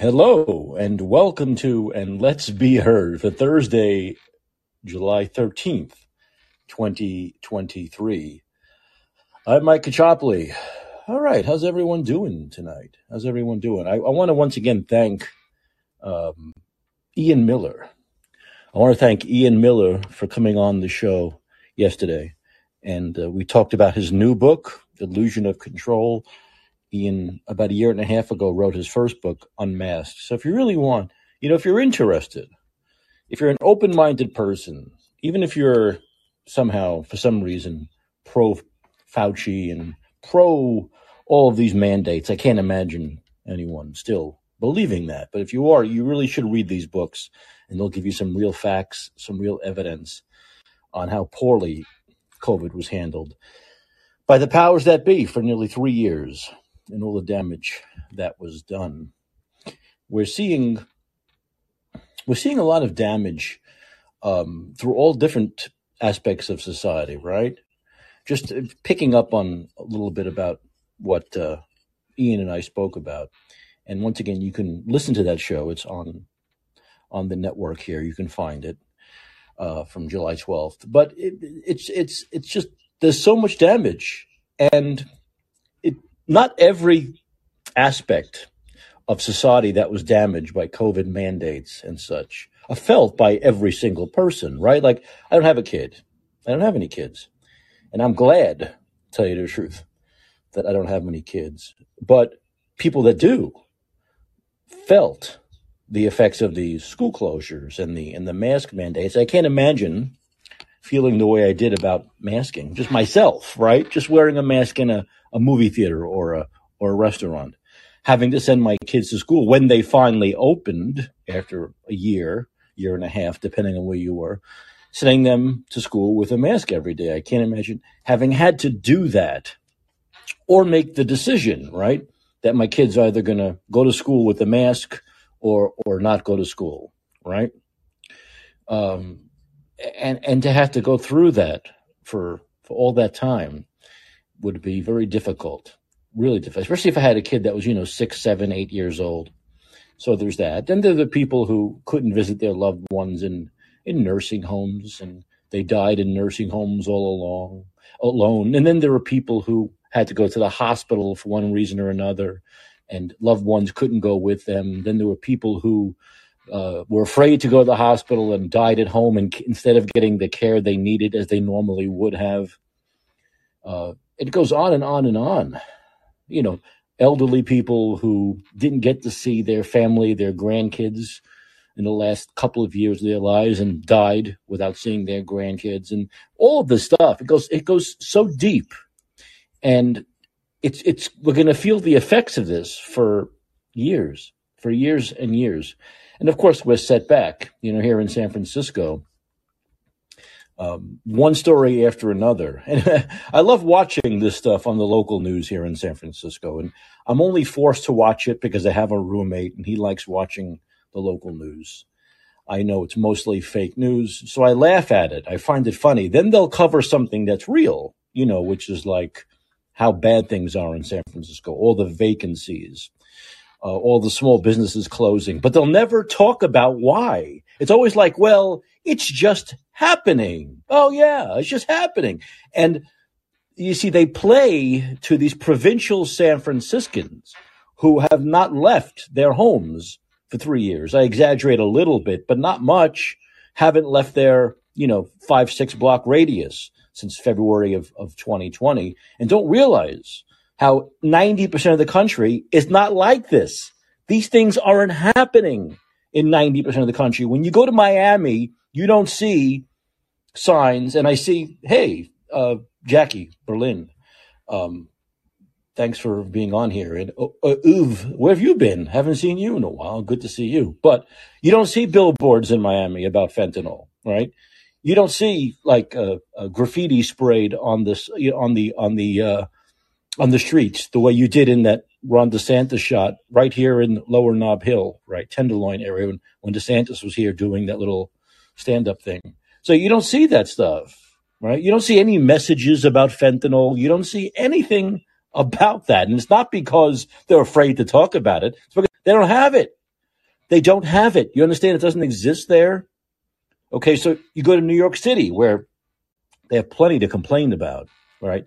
Hello and welcome to and let's be heard for Thursday, July 13th, 2023. I'm Mike Caccioppoli. All right, how's everyone doing tonight? How's everyone doing? I, I want to once again thank um, Ian Miller. I want to thank Ian Miller for coming on the show yesterday. And uh, we talked about his new book, Illusion of Control. Ian, about a year and a half ago, wrote his first book, Unmasked. So if you really want, you know, if you're interested, if you're an open minded person, even if you're somehow, for some reason, pro Fauci and pro all of these mandates, I can't imagine anyone still believing that. But if you are, you really should read these books and they'll give you some real facts, some real evidence on how poorly COVID was handled by the powers that be for nearly three years and all the damage that was done. We're seeing we're seeing a lot of damage um, through all different aspects of society, right? Just picking up on a little bit about what uh, Ian and I spoke about, and once again, you can listen to that show. It's on on the network here. You can find it uh, from July twelfth. But it, it's it's it's just there's so much damage, and not every aspect of society that was damaged by COVID mandates and such are felt by every single person, right? Like, I don't have a kid. I don't have any kids. And I'm glad, to tell you the truth, that I don't have many kids. But people that do felt the effects of the school closures and the and the mask mandates. I can't imagine feeling the way I did about masking, just myself, right? Just wearing a mask in a, a movie theater or a or a restaurant, having to send my kids to school when they finally opened after a year, year and a half, depending on where you were, sending them to school with a mask every day. I can't imagine having had to do that or make the decision, right? That my kids are either going to go to school with a mask or or not go to school, right? Um, and and to have to go through that for for all that time would be very difficult, really difficult, especially if I had a kid that was you know six, seven, eight years old. So there's that. Then there are the people who couldn't visit their loved ones in in nursing homes, and they died in nursing homes all along alone. And then there were people who had to go to the hospital for one reason or another, and loved ones couldn't go with them. Then there were people who uh, were afraid to go to the hospital and died at home and instead of getting the care they needed as they normally would have. Uh, it goes on and on and on. You know, elderly people who didn't get to see their family, their grandkids in the last couple of years of their lives and died without seeing their grandkids and all of this stuff. It goes it goes so deep. And it's it's we're gonna feel the effects of this for years, for years and years. And of course, we're set back, you know, here in San Francisco. Um, one story after another. And I love watching this stuff on the local news here in San Francisco. And I'm only forced to watch it because I have a roommate and he likes watching the local news. I know it's mostly fake news, so I laugh at it. I find it funny. Then they'll cover something that's real, you know, which is like how bad things are in San Francisco, all the vacancies, uh, all the small businesses closing, but they'll never talk about why. It's always like, well, it's just happening. Oh yeah, it's just happening. And you see, they play to these provincial San Franciscans who have not left their homes for three years. I exaggerate a little bit, but not much. Haven't left their, you know, five, six block radius since February of, of 2020 and don't realize how 90% of the country is not like this. These things aren't happening in 90% of the country. When you go to Miami, you don't see signs, and I see, hey, uh, Jackie Berlin, um, thanks for being on here. And uh, uh, Uv, where have you been? Haven't seen you in a while. Good to see you. But you don't see billboards in Miami about fentanyl, right? You don't see like uh, graffiti sprayed on this on the on the uh, on the streets the way you did in that Ron DeSantis shot right here in Lower Nob Hill, right, Tenderloin area when, when DeSantis was here doing that little stand up thing. So you don't see that stuff, right? You don't see any messages about fentanyl. You don't see anything about that. And it's not because they're afraid to talk about it. It's because they don't have it. They don't have it. You understand? It doesn't exist there. Okay, so you go to New York City where they have plenty to complain about, right?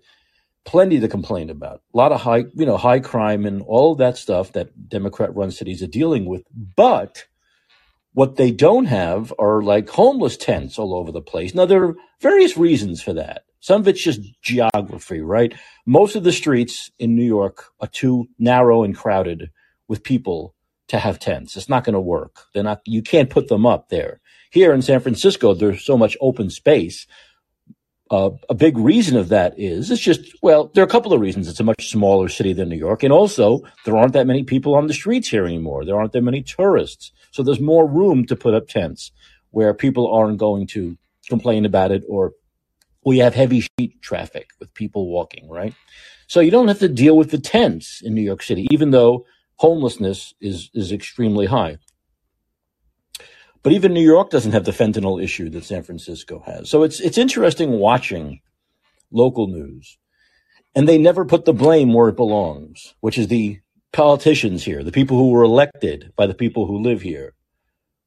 Plenty to complain about. A lot of high, you know, high crime and all that stuff that Democrat run cities are dealing with. But what they don't have are like homeless tents all over the place. Now, there are various reasons for that. Some of it's just geography, right? Most of the streets in New York are too narrow and crowded with people to have tents. It's not going to work. They're not, you can't put them up there. Here in San Francisco, there's so much open space. Uh, a big reason of that is it's just, well, there are a couple of reasons. It's a much smaller city than New York. And also, there aren't that many people on the streets here anymore. There aren't that many tourists. So there's more room to put up tents where people aren't going to complain about it or we have heavy street traffic with people walking, right? So you don't have to deal with the tents in New York City, even though homelessness is, is extremely high. But even New York doesn't have the fentanyl issue that San Francisco has. So it's, it's interesting watching local news. And they never put the blame where it belongs, which is the politicians here, the people who were elected by the people who live here.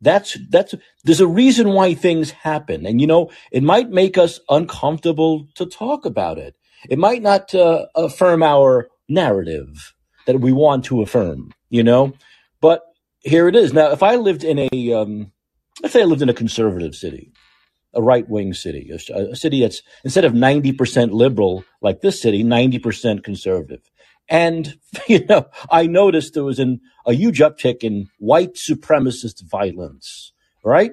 That's that's there's a reason why things happen, and you know it might make us uncomfortable to talk about it. It might not uh, affirm our narrative that we want to affirm, you know. But here it is. Now, if I lived in a um, let's say I lived in a conservative city, a right wing city, a, a city that's instead of ninety percent liberal like this city, ninety percent conservative. And, you know, I noticed there was an, a huge uptick in white supremacist violence, right?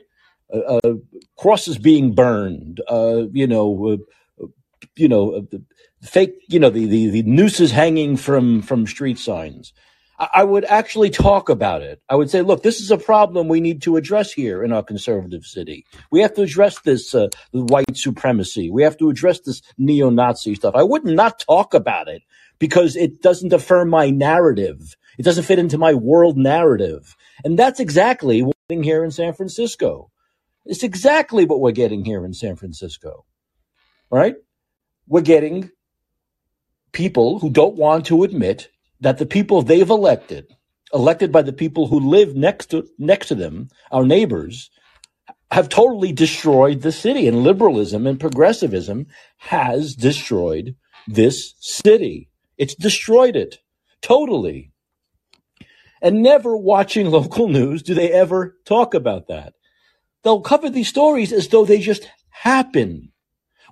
Uh, uh, crosses being burned, uh, you know, uh, you know, uh, fake, you know, the, the, the nooses hanging from, from street signs. I, would actually talk about it. I would say, look, this is a problem we need to address here in our conservative city. We have to address this uh, white supremacy. We have to address this neo-Nazi stuff. I would not talk about it because it doesn't affirm my narrative. It doesn't fit into my world narrative. And that's exactly what we're getting here in San Francisco. It's exactly what we're getting here in San Francisco. Right? We're getting people who don't want to admit that the people they've elected, elected by the people who live next to next to them, our neighbors, have totally destroyed the city. And liberalism and progressivism has destroyed this city. It's destroyed it totally. And never watching local news do they ever talk about that. They'll cover these stories as though they just happen.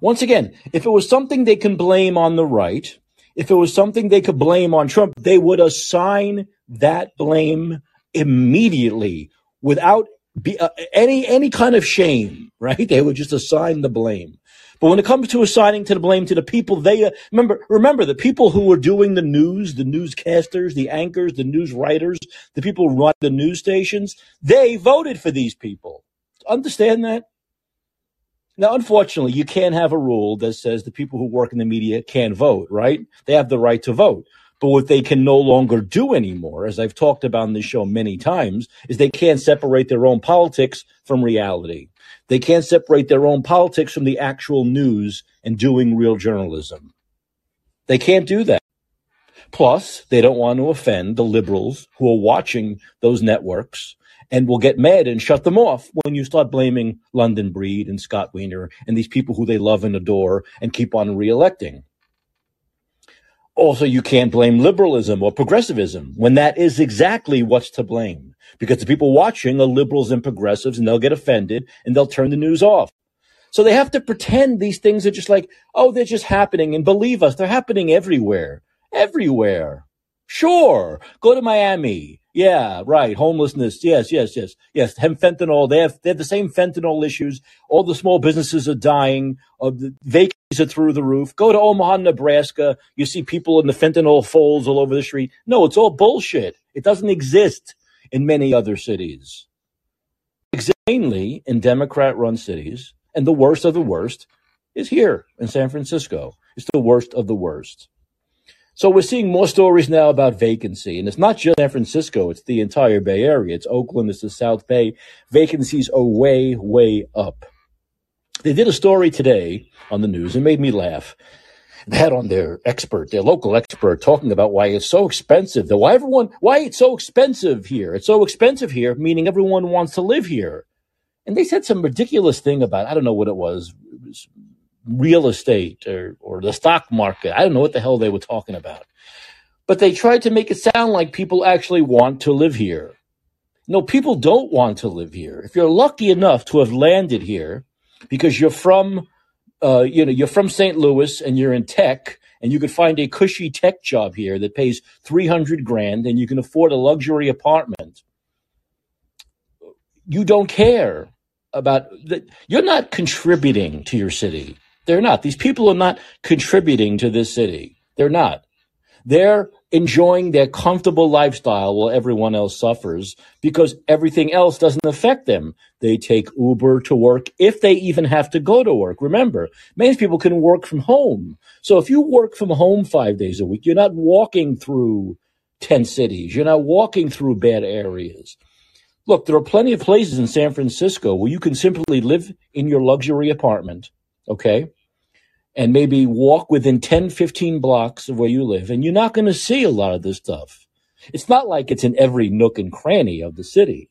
Once again, if it was something they can blame on the right, if it was something they could blame on Trump, they would assign that blame immediately without be, uh, any any kind of shame, right? They would just assign the blame. But when it comes to assigning to the blame to the people, they uh, remember remember the people who are doing the news, the newscasters, the anchors, the news writers, the people who run the news stations. They voted for these people. Understand that? Now, unfortunately, you can't have a rule that says the people who work in the media can't vote, right? They have the right to vote. But what they can no longer do anymore, as I've talked about in this show many times, is they can't separate their own politics from reality. They can't separate their own politics from the actual news and doing real journalism. They can't do that. Plus, they don't want to offend the liberals who are watching those networks and will get mad and shut them off when you start blaming London Breed and Scott Wiener and these people who they love and adore and keep on reelecting. Also, you can't blame liberalism or progressivism when that is exactly what's to blame. Because the people watching are liberals and progressives and they'll get offended and they'll turn the news off. So they have to pretend these things are just like, oh, they're just happening. And believe us, they're happening everywhere. Everywhere. Sure. Go to Miami. Yeah, right. Homelessness. Yes, yes, yes, yes. Fentanyl. They have they have the same fentanyl issues. All the small businesses are dying. Uh, the vacancies are through the roof. Go to Omaha, Nebraska. You see people in the fentanyl folds all over the street. No, it's all bullshit. It doesn't exist in many other cities. Mainly in Democrat-run cities, and the worst of the worst is here in San Francisco. It's the worst of the worst. So we're seeing more stories now about vacancy, and it's not just San Francisco; it's the entire Bay Area. It's Oakland, it's the South Bay. Vacancies are way, way up. They did a story today on the news and made me laugh. They had on their expert, their local expert, talking about why it's so expensive. That why everyone, why it's so expensive here. It's so expensive here, meaning everyone wants to live here. And they said some ridiculous thing about I don't know what it was, it was real estate or or the stock market. I don't know what the hell they were talking about. But they tried to make it sound like people actually want to live here. No, people don't want to live here. If you're lucky enough to have landed here because you're from uh, you know, you're from St. Louis and you're in tech and you could find a cushy tech job here that pays 300 grand and you can afford a luxury apartment. You don't care about that. You're not contributing to your city. They're not. These people are not contributing to this city. They're not. They're enjoying their comfortable lifestyle while everyone else suffers because everything else doesn't affect them. They take Uber to work if they even have to go to work. Remember, many people can work from home. So if you work from home five days a week, you're not walking through 10 cities. You're not walking through bad areas. Look, there are plenty of places in San Francisco where you can simply live in your luxury apartment. Okay and maybe walk within 10, 15 blocks of where you live, and you're not going to see a lot of this stuff. It's not like it's in every nook and cranny of the city.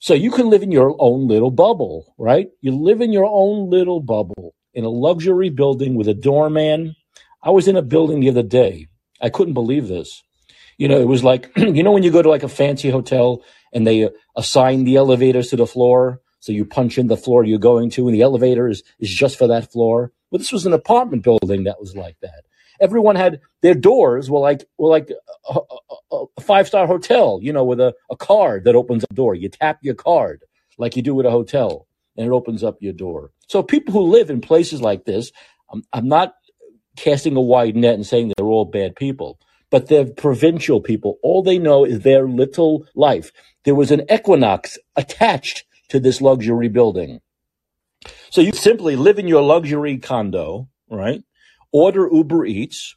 So you can live in your own little bubble, right? You live in your own little bubble in a luxury building with a doorman. I was in a building the other day. I couldn't believe this. You know, it was like, you know, when you go to like a fancy hotel and they uh, assign the elevators to the floor. So you punch in the floor you're going to and the elevator is, is just for that floor. Well, this was an apartment building that was like that. Everyone had their doors were like were like a, a, a five star hotel, you know, with a, a card that opens a door. You tap your card like you do at a hotel, and it opens up your door. So people who live in places like this, I'm, I'm not casting a wide net and saying they're all bad people, but they're provincial people. All they know is their little life. There was an Equinox attached to this luxury building. So you simply live in your luxury condo, right? Order Uber Eats,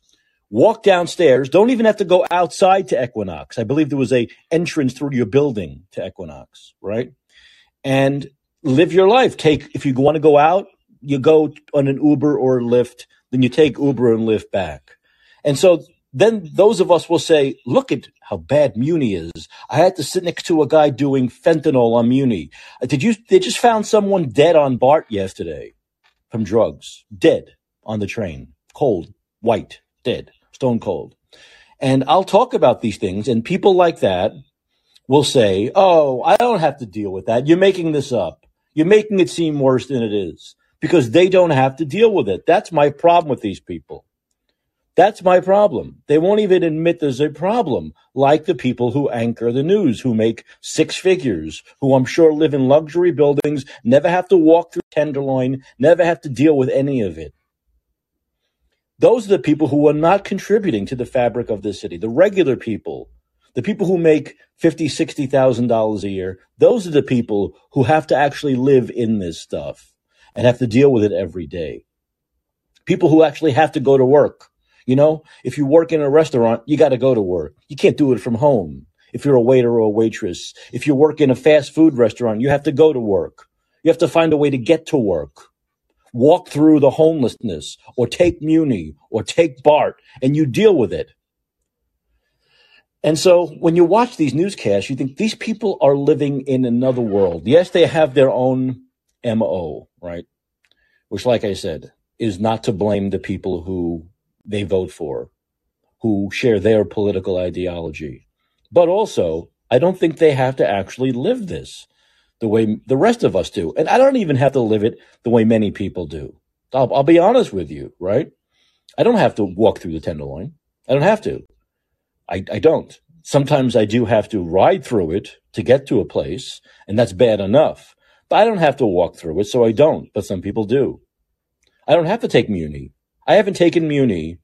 walk downstairs, don't even have to go outside to Equinox. I believe there was a entrance through your building to Equinox, right? And live your life. Take if you want to go out, you go on an Uber or Lyft, then you take Uber and Lyft back. And so then those of us will say, look at how bad Muni is. I had to sit next to a guy doing fentanyl on Muni. Uh, did you, they just found someone dead on BART yesterday from drugs, dead on the train, cold, white, dead, stone cold. And I'll talk about these things and people like that will say, Oh, I don't have to deal with that. You're making this up. You're making it seem worse than it is because they don't have to deal with it. That's my problem with these people. That's my problem. They won't even admit there's a problem, like the people who anchor the news, who make six figures, who I'm sure live in luxury buildings, never have to walk through Tenderloin, never have to deal with any of it. Those are the people who are not contributing to the fabric of the city. The regular people, the people who make fifty, sixty thousand dollars a year, those are the people who have to actually live in this stuff and have to deal with it every day. People who actually have to go to work you know, if you work in a restaurant, you got to go to work. You can't do it from home. If you're a waiter or a waitress, if you work in a fast food restaurant, you have to go to work. You have to find a way to get to work. Walk through the homelessness or take Muni or take BART and you deal with it. And so when you watch these newscasts, you think these people are living in another world. Yes, they have their own MO, right? Which, like I said, is not to blame the people who they vote for, who share their political ideology. But also, I don't think they have to actually live this the way the rest of us do. And I don't even have to live it the way many people do. I'll, I'll be honest with you, right? I don't have to walk through the Tenderloin. I don't have to. I, I don't. Sometimes I do have to ride through it to get to a place, and that's bad enough. But I don't have to walk through it, so I don't. But some people do. I don't have to take Muni. I haven't taken Muni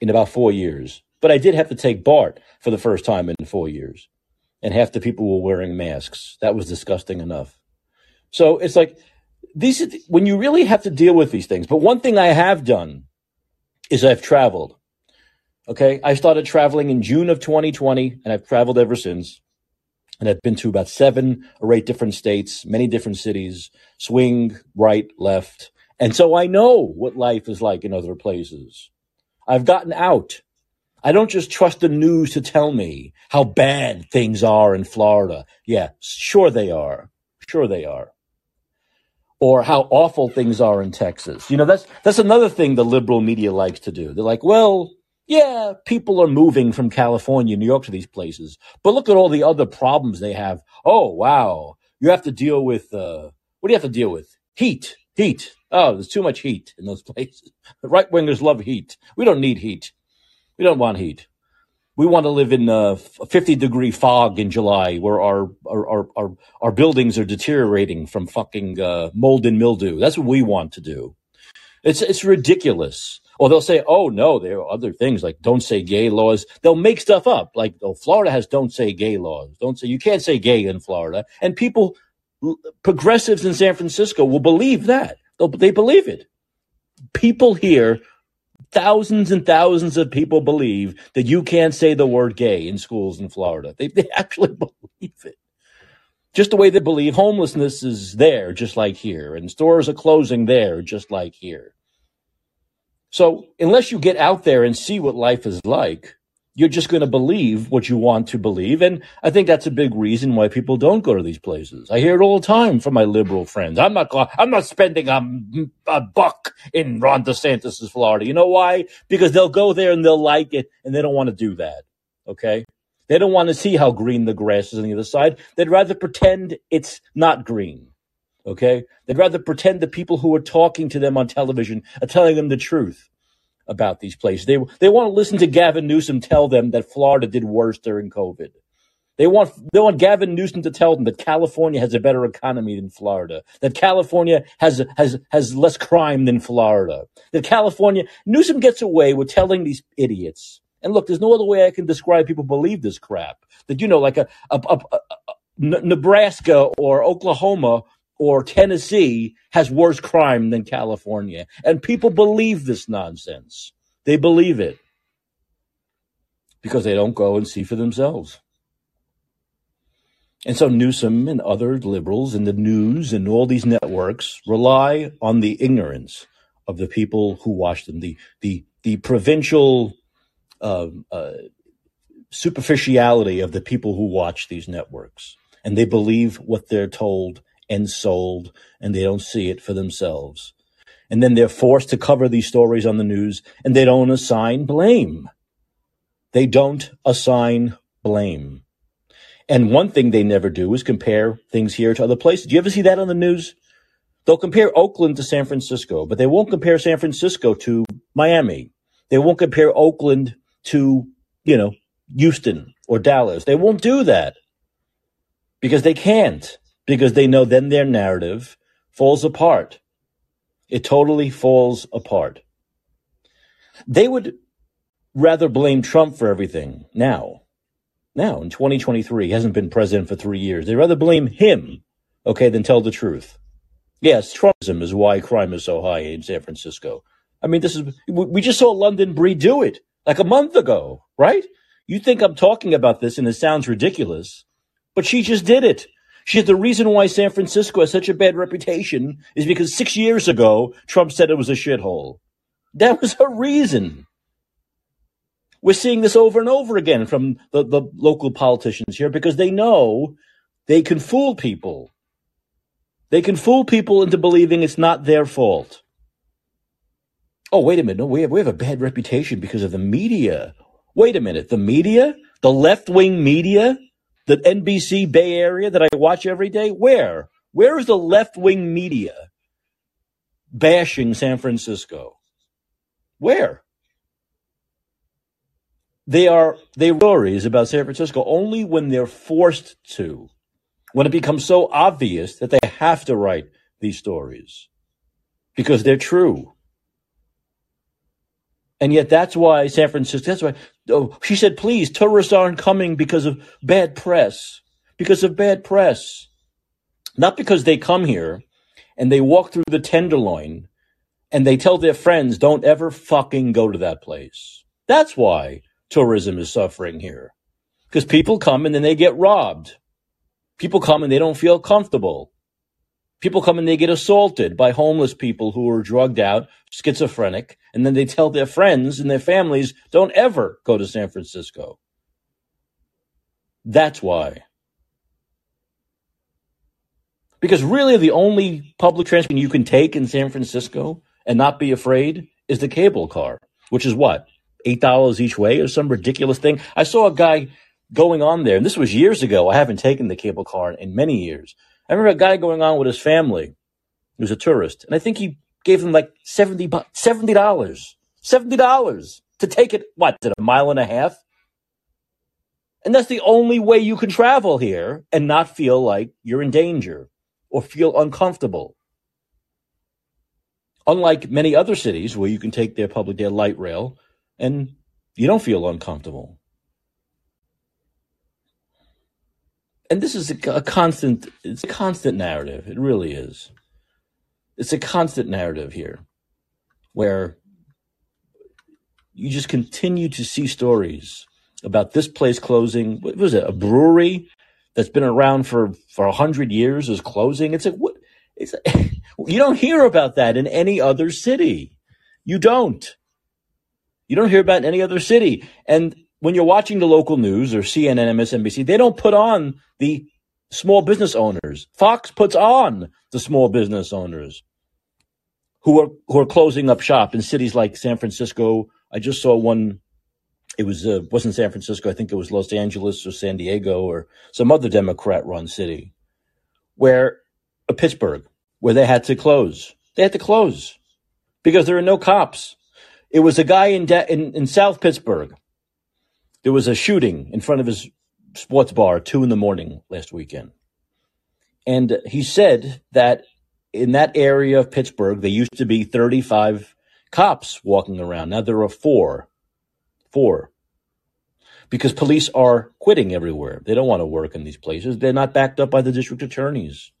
in about four years, but I did have to take BART for the first time in four years. And half the people were wearing masks. That was disgusting enough. So it's like these, when you really have to deal with these things. But one thing I have done is I've traveled. Okay. I started traveling in June of 2020 and I've traveled ever since. And I've been to about seven or eight different states, many different cities, swing, right, left, and so I know what life is like in other places. I've gotten out. I don't just trust the news to tell me how bad things are in Florida. Yeah, sure they are. Sure they are. Or how awful things are in Texas. You know, that's that's another thing the liberal media likes to do. They're like, well, yeah, people are moving from California, New York to these places, but look at all the other problems they have. Oh, wow. You have to deal with uh, what do you have to deal with? Heat. Heat. Oh, there's too much heat in those places. Right wingers love heat. We don't need heat. We don't want heat. We want to live in a 50 degree fog in July where our, our, our, our, our buildings are deteriorating from fucking uh, mold and mildew. That's what we want to do. It's, it's ridiculous. Or they'll say, oh, no, there are other things like don't say gay laws. They'll make stuff up. Like, oh, Florida has don't say gay laws. Don't say, you can't say gay in Florida. And people, progressives in San Francisco will believe that. They'll, they believe it. People here thousands and thousands of people believe that you can't say the word gay in schools in Florida. They, they actually believe it. Just the way they believe homelessness is there, just like here, and stores are closing there, just like here. So, unless you get out there and see what life is like, you're just going to believe what you want to believe. And I think that's a big reason why people don't go to these places. I hear it all the time from my liberal friends. I'm not, I'm not spending a, a buck in Ron DeSantis' Florida. You know why? Because they'll go there and they'll like it and they don't want to do that. Okay. They don't want to see how green the grass is on the other side. They'd rather pretend it's not green. Okay. They'd rather pretend the people who are talking to them on television are telling them the truth about these places. They they want to listen to Gavin Newsom tell them that Florida did worse during COVID. They want they want Gavin Newsom to tell them that California has a better economy than Florida, that California has has has less crime than Florida, that California Newsom gets away with telling these idiots. And look, there's no other way I can describe people believe this crap. That you know, like a, a, Nebraska or Oklahoma or Tennessee has worse crime than California. And people believe this nonsense. They believe it because they don't go and see for themselves. And so Newsom and other liberals in the news and all these networks rely on the ignorance of the people who watch them, the the the provincial uh, uh, superficiality of the people who watch these networks, and they believe what they're told and sold, and they don't see it for themselves. And then they're forced to cover these stories on the news, and they don't assign blame. They don't assign blame. And one thing they never do is compare things here to other places. Do you ever see that on the news? They'll compare Oakland to San Francisco, but they won't compare San Francisco to Miami. They won't compare Oakland to, you know, Houston or Dallas. They won't do that because they can't because they know then their narrative falls apart. It totally falls apart. They would rather blame Trump for everything now. Now, in 2023, he hasn't been president for three years. They'd rather blame him, okay, than tell the truth. Yes, Trumpism is why crime is so high in San Francisco. I mean, this is, we just saw London Breed do it like a month ago, right? You think I'm talking about this and it sounds ridiculous, but she just did it. Said the reason why San Francisco has such a bad reputation is because six years ago, Trump said it was a shithole. That was a reason. We're seeing this over and over again from the, the local politicians here because they know they can fool people. They can fool people into believing it's not their fault. Oh, wait a minute. No, we have, we have a bad reputation because of the media. Wait a minute. The media? The left wing media the NBC Bay Area that I watch every day? Where? Where is the left wing media bashing San Francisco? Where? They are they stories about San Francisco only when they're forced to, when it becomes so obvious that they have to write these stories because they're true. And yet that's why San Francisco, that's why, oh, she said, please, tourists aren't coming because of bad press, because of bad press. Not because they come here and they walk through the Tenderloin and they tell their friends, don't ever fucking go to that place. That's why tourism is suffering here. Because people come and then they get robbed. People come and they don't feel comfortable. People come and they get assaulted by homeless people who are drugged out, schizophrenic, and then they tell their friends and their families, don't ever go to San Francisco. That's why. Because really, the only public transportation you can take in San Francisco and not be afraid is the cable car, which is what? $8 each way or some ridiculous thing. I saw a guy going on there, and this was years ago. I haven't taken the cable car in many years. I remember a guy going on with his family. He was a tourist, and I think he gave them like 70 $70. $70 to take it, what, did a mile and a half? And that's the only way you can travel here and not feel like you're in danger or feel uncomfortable. Unlike many other cities where you can take their public their light rail and you don't feel uncomfortable. And this is a, a constant it's a constant narrative. It really is. It's a constant narrative here where you just continue to see stories about this place closing. What was it? A brewery that's been around for for a hundred years is closing. It's like what? It's you don't hear about that in any other city. You don't. You don't hear about in any other city. And when you're watching the local news or CNN, MSNBC, they don't put on the small business owners. Fox puts on the small business owners who are who are closing up shop in cities like San Francisco. I just saw one. It was uh, wasn't San Francisco. I think it was Los Angeles or San Diego or some other Democrat-run city, where uh, Pittsburgh, where they had to close. They had to close because there are no cops. It was a guy in, De- in in South Pittsburgh. There was a shooting in front of his sports bar two in the morning last weekend, and he said that in that area of Pittsburgh, there used to be 35 cops walking around. Now there are four. Four. Because police are quitting everywhere. They don't want to work in these places. They're not backed up by the district attorneys.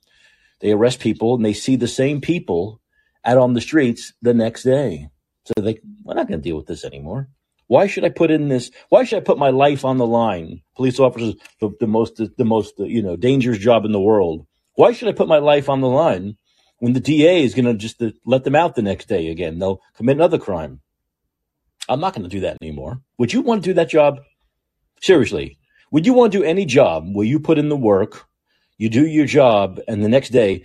They arrest people and they see the same people out on the streets the next day. So they, we're not going to deal with this anymore. Why should I put in this? Why should I put my life on the line? Police officers, the, the most, the most, you know, dangerous job in the world. Why should I put my life on the line when the DA is going to just uh, let them out the next day again? They'll commit another crime. I'm not going to do that anymore. Would you want to do that job? Seriously, would you want to do any job where you put in the work, you do your job, and the next day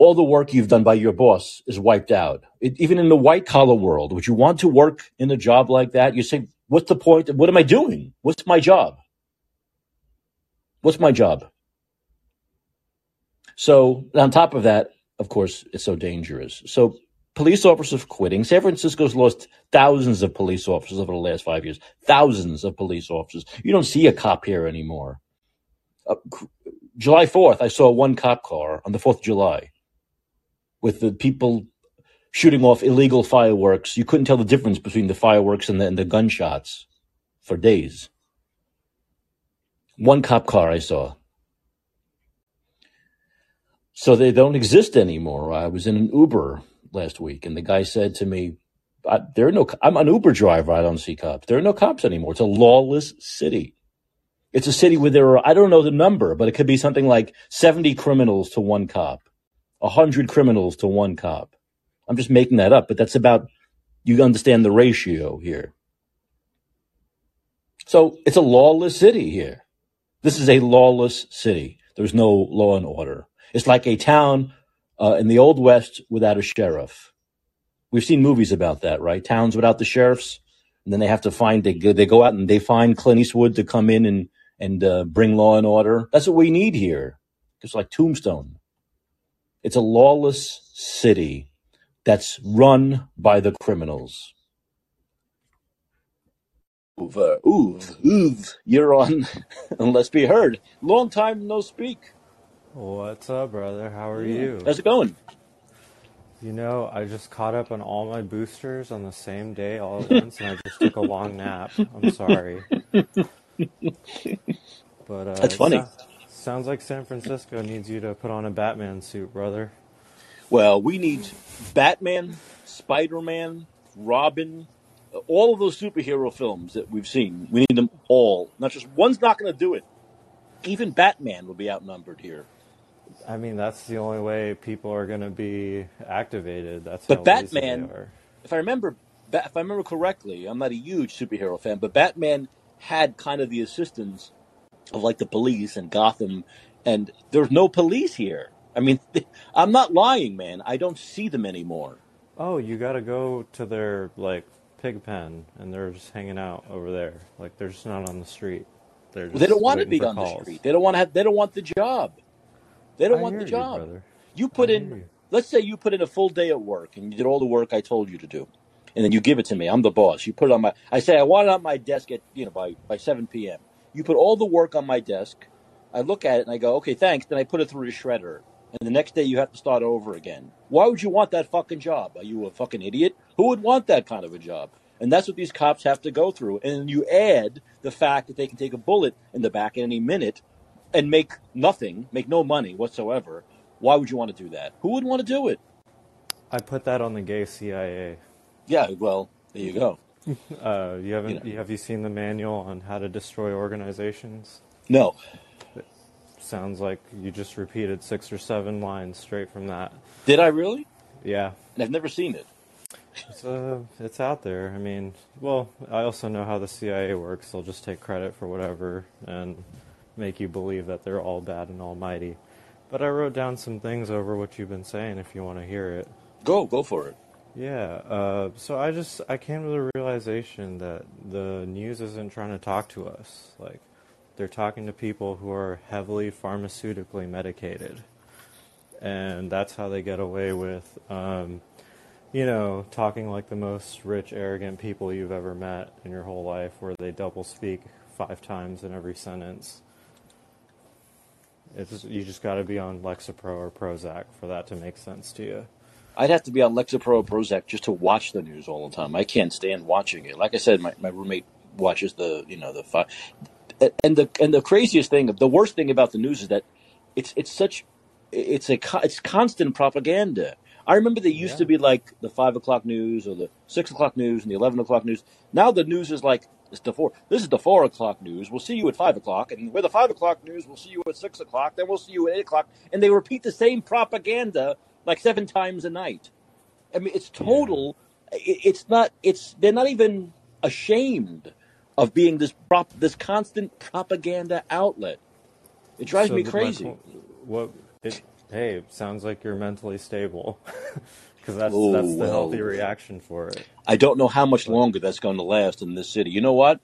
all the work you've done by your boss is wiped out. It, even in the white collar world, would you want to work in a job like that? You say, what's the point? What am I doing? What's my job? What's my job? So on top of that, of course, it's so dangerous. So police officers quitting. San Francisco's lost thousands of police officers over the last five years. Thousands of police officers. You don't see a cop here anymore. Uh, July 4th, I saw one cop car on the 4th of July with the people shooting off illegal fireworks. You couldn't tell the difference between the fireworks and the, and the gunshots for days. One cop car I saw. So they don't exist anymore. I was in an Uber last week, and the guy said to me, "There are no. I'm an Uber driver. I don't see cops. There are no cops anymore. It's a lawless city. It's a city where there are. I don't know the number, but it could be something like 70 criminals to one cop." A hundred criminals to one cop. I'm just making that up, but that's about you understand the ratio here. So it's a lawless city here. This is a lawless city. There's no law and order. It's like a town uh, in the old west without a sheriff. We've seen movies about that, right? Towns without the sheriffs, and then they have to find they go, they go out and they find Clint Eastwood to come in and and uh, bring law and order. That's what we need here. It's like Tombstone. It's a lawless city that's run by the criminals. Ooh, ooh, you're on and let's be heard. Long time no speak. What's up, brother? How are you? How's it going? You know, I just caught up on all my boosters on the same day all at once, and I just took a long nap. I'm sorry. But uh, That's funny. Sounds like San Francisco needs you to put on a Batman suit, brother. Well, we need Batman, Spider Man, Robin, all of those superhero films that we've seen. We need them all. Not just one's not going to do it. Even Batman will be outnumbered here. I mean, that's the only way people are going to be activated. That's how But Batman, are. if I remember, if I remember correctly, I'm not a huge superhero fan, but Batman had kind of the assistance of like the police and Gotham, and there's no police here. I mean, I'm not lying, man. I don't see them anymore. Oh, you got to go to their like pig pen, and they're just hanging out over there. Like they're just not on the street. They're They don't want to be on the street. They don't want to have. They don't want the job. They don't I want the job. brother. You put hear in, you. let's say you put in a full day at work and you did all the work I told you to do, and then you give it to me. I'm the boss. You put it on my. I say I want it on my desk at you know by by 7 p.m. You put all the work on my desk. I look at it and I go, okay, thanks. Then I put it through the shredder, and the next day you have to start over again. Why would you want that fucking job? Are you a fucking idiot? Who would want that kind of a job? And that's what these cops have to go through. And you add the fact that they can take a bullet in the back at any minute and make nothing, make no money whatsoever. Why would you want to do that? Who would want to do it? I put that on the gay CIA. Yeah, well, there you go. Uh, you You haven't? know, You, have you seen the manual on how to destroy organizations? no, It Sounds like you just repeated six or seven lines straight from that. did I really? Yeah, And I've never seen it. it's uh, it's out there. I mean, well, I also know how the CIA works. They'll just take credit for whatever and make you believe that they're all bad and almighty. But I wrote down some things over what you've been saying. If you want to hear it. Go, go for it. Yeah, uh, so I just I came to the realization that the news isn't trying to talk to us. Like they're talking to people who are heavily pharmaceutically medicated, and that's how they get away with, um, you know, talking like the most rich, arrogant people you've ever met in your whole life, where they double speak five times in every sentence. It's you just got to be on Lexapro or Prozac for that to make sense to you. I'd have to be on Lexapro or Prozac just to watch the news all the time. I can't stand watching it. Like I said, my, my roommate watches the you know the fi- and the and the craziest thing, the worst thing about the news is that it's it's such it's a it's constant propaganda. I remember they used to be like the five o'clock news or the six o'clock news and the eleven o'clock news. Now the news is like it's the four. This is the four o'clock news. We'll see you at five o'clock, and we're the five o'clock news. We'll see you at six o'clock. Then we'll see you at eight o'clock, and they repeat the same propaganda like seven times a night. I mean, it's Yeah. total. it- It's not. It's they're not even ashamed of being this prop, this constant propaganda outlet. It drives So me crazy. po- what it hey it sounds like you're mentally stable because that's that's Oh the healthy reaction for it. I don't know how much longer that's going to last in this city. You know what?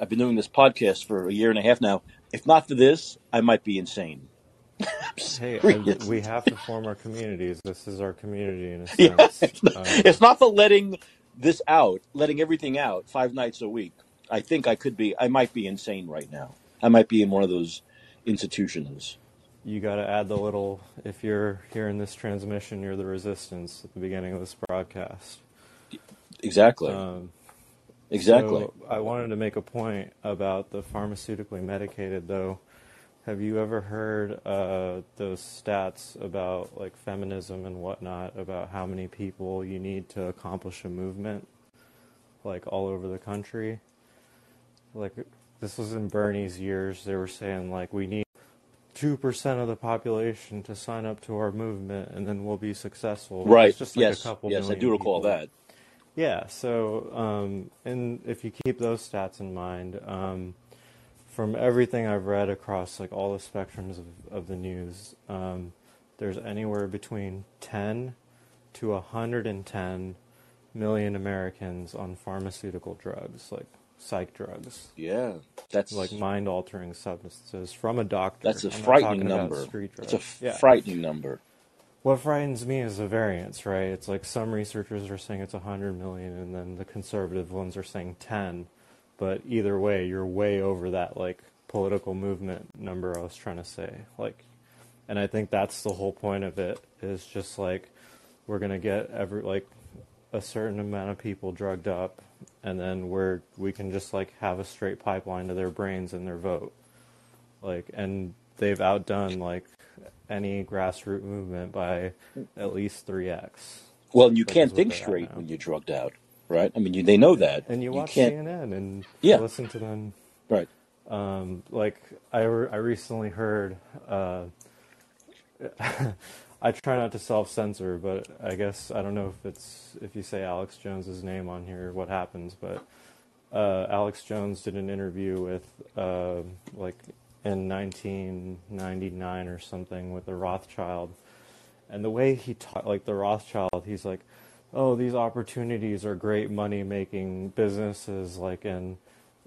I've been doing this podcast for a year and a half now. If not for this, I might be insane. Hey, I, we have to form our communities. This is our community in a Yeah, sense. it's not, Um, it's not for letting this out, letting everything out five nights a week. I think I could be. I might be insane right now. I might be in one of those institutions. you got to add the little. If you're hearing this transmission, you're the resistance at the beginning of this broadcast. Exactly. Um, Exactly. so I wanted to make a point about the pharmaceutically medicated, though. Have you ever heard uh, those stats about like feminism and whatnot about how many people you need to accomplish a movement, like all over the country? Like this was in Bernie's years. They were saying like we need two percent of the population to sign up to our movement, and then we'll be successful. Right. it's just like a Yes. couple Yes, I do recall people. that. Yeah, so um, and if you keep those stats in mind, um, from everything I've read across like all the spectrums of, of the news, um, there's anywhere between 10 to 110 million Americans on pharmaceutical drugs, like psych drugs, Yeah. That's like mind-altering substances from a doctor. that's a I'm frightening number. It's a Yeah. frightening number. What frightens me is the variance, right? It's like some researchers are saying it's 100 million, and then the conservative ones are saying 10. But either way, you're way over that like political movement number I was trying to say. Like, and I think that's the whole point of it is just like we're gonna get every like a certain amount of people drugged up, and then we're we can just like have a straight pipeline to their brains and their vote. Like, and they've outdone like any grassroots movement by at least 3x. Well, you can't think straight when you're drugged out, right? I mean, you, they know that. And you You watch can't. CNN and Yeah. listen to them. Right. Um, like, I, re- I recently heard uh, I try not to self censor, but I guess I don't know if it's if you say Alex Jones's name on here, what happens. But uh, Alex Jones did an interview with uh, like in 1999 or something with a Rothschild, and the way he taught like the Rothschild, he's like, "Oh, these opportunities are great money making businesses," like and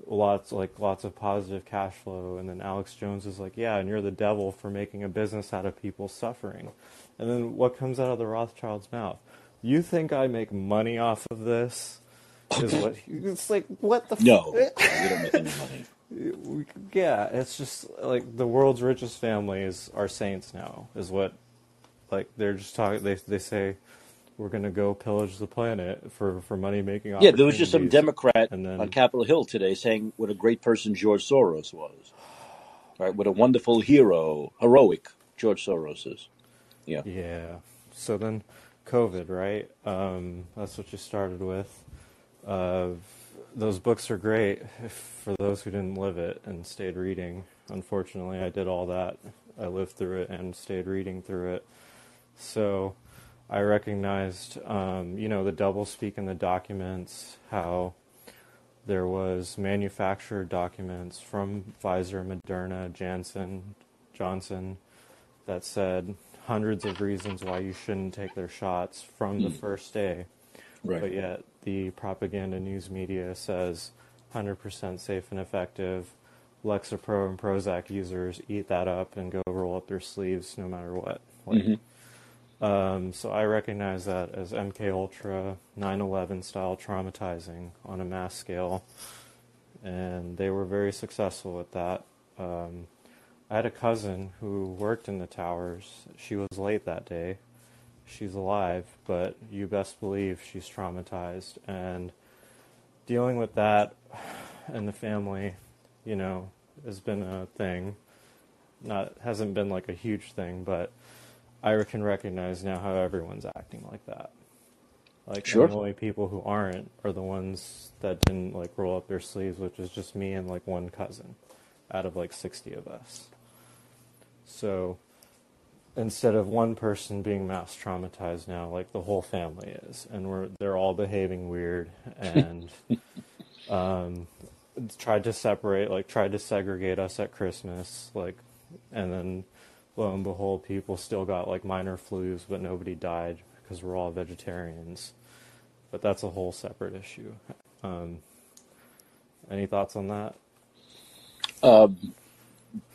lots like lots of positive cash flow. And then Alex Jones is like yeah and you're the devil for making a business out of people suffering. And then what comes out of the Rothschild's mouth? You think I make money off of this? is what it's like what the no. f- we don't make any money. Yeah it's just like the world's richest families are saints now is what like they're just talking they they say we're going to go pillage the planet for, for money making Yeah, there was just some Democrat and then, on Capitol Hill today saying what a great person George Soros was. Right? What a wonderful hero, heroic George Soros is. Yeah. Yeah. So then COVID, right? Um, that's what you started with. Uh, those books are great for those who didn't live it and stayed reading. Unfortunately, I did all that. I lived through it and stayed reading through it. So I recognized, um, you know, the doublespeak in the documents, how there was manufactured documents from Pfizer, Moderna, Janssen, Johnson that said hundreds of reasons why you shouldn't take their shots from the hmm. first day. Right. But yet the propaganda news media says 100% safe and effective. Lexapro and Prozac users eat that up and go roll up their sleeves no matter what. Like, mm-hmm. Um, so I recognize that as MK Ultra 9/11 style traumatizing on a mass scale, and they were very successful with that. Um, I had a cousin who worked in the towers. She was late that day. She's alive, but you best believe she's traumatized. And dealing with that and the family, you know, has been a thing. Not hasn't been like a huge thing, but I can recognize now how everyone's acting like that. Like sure. the only people who aren't are the ones that didn't like roll up their sleeves, which is just me and like one cousin out of like 60 of us. So instead of one person being mass traumatized now, like the whole family is, and we're they're all behaving weird and um, tried to separate, like tried to segregate us at Christmas, like, and then lo and behold, people still got like minor flus, but nobody died because we're all vegetarians. But that's a whole separate issue. Um, any thoughts on that? Um,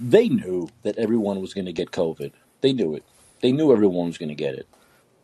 they knew that everyone was going to get COVID. They knew it. They knew everyone was going to get it.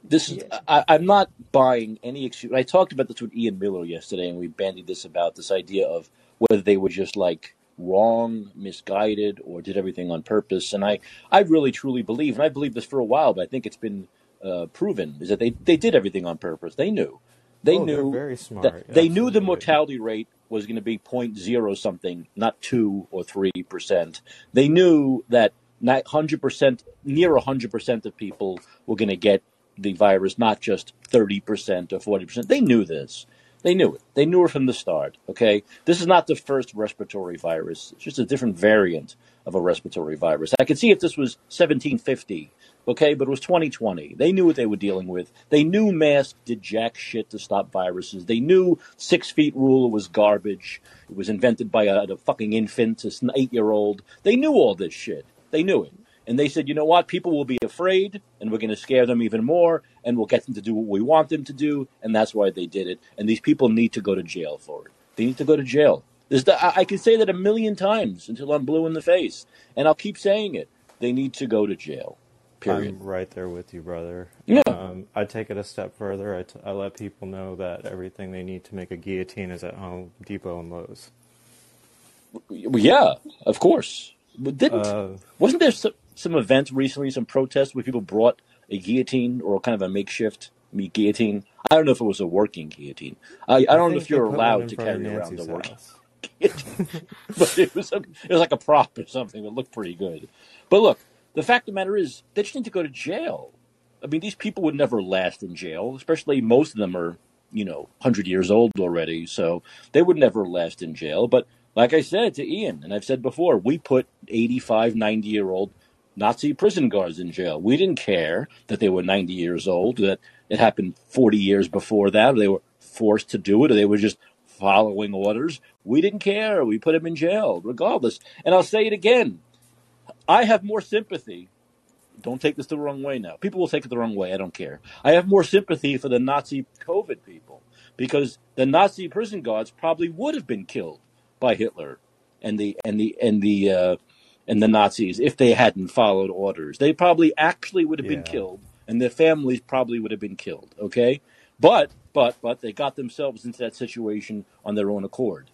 This is. Yeah. I, I'm not buying any excuse. I talked about this with Ian Miller yesterday, and we bandied this about this idea of whether they were just like wrong, misguided, or did everything on purpose. And I, I really truly believe, and I believe this for a while, but I think it's been uh, proven, is that they, they did everything on purpose. They knew. They oh, knew very smart. That, they knew the mortality rate was going to be 0. something, not 2 or 3%. They knew that 100%, near 100% of people were going to get the virus, not just 30% or 40%. They knew this. They knew it. They knew it from the start. Okay, this is not the first respiratory virus. It's just a different variant of a respiratory virus. I could see if this was 1750. Okay, but it was 2020. They knew what they were dealing with. They knew masks did jack shit to stop viruses. They knew six feet rule was garbage. It was invented by a, a fucking infant, an eight year old. They knew all this shit. They knew it. And they said, you know what? People will be afraid, and we're going to scare them even more, and we'll get them to do what we want them to do, and that's why they did it. And these people need to go to jail for it. They need to go to jail. The, I, can say that a million times until I'm blue in the face, and I'll keep saying it. They need to go to jail. Period. I'm right there with you, brother. Yeah. Um, I take it a step further. I, t- I let people know that everything they need to make a guillotine is at Home Depot and Lowe's. Yeah, of course. Didn't uh, wasn't there some, some events recently, some protests where people brought a guillotine or kind of a makeshift guillotine? I don't know if it was a working guillotine. I, I don't know if you're allowed to carry around the working guillotine, but it was a, it was like a prop or something that looked pretty good. But look, the fact of the matter is, they just need to go to jail. I mean, these people would never last in jail, especially most of them are, you know, 100 years old already, so they would never last in jail. But like I said to Ian, and I've said before, we put 85, 90 year old Nazi prison guards in jail. We didn't care that they were 90 years old, that it happened 40 years before that, or they were forced to do it, or they were just following orders. We didn't care. We put them in jail, regardless. And I'll say it again I have more sympathy. Don't take this the wrong way now. People will take it the wrong way. I don't care. I have more sympathy for the Nazi COVID people because the Nazi prison guards probably would have been killed by Hitler and the and the and the uh, and the Nazis if they hadn't followed orders. They probably actually would have been killed, and their families probably would have been killed. Okay, but but but they got themselves into that situation on their own accord.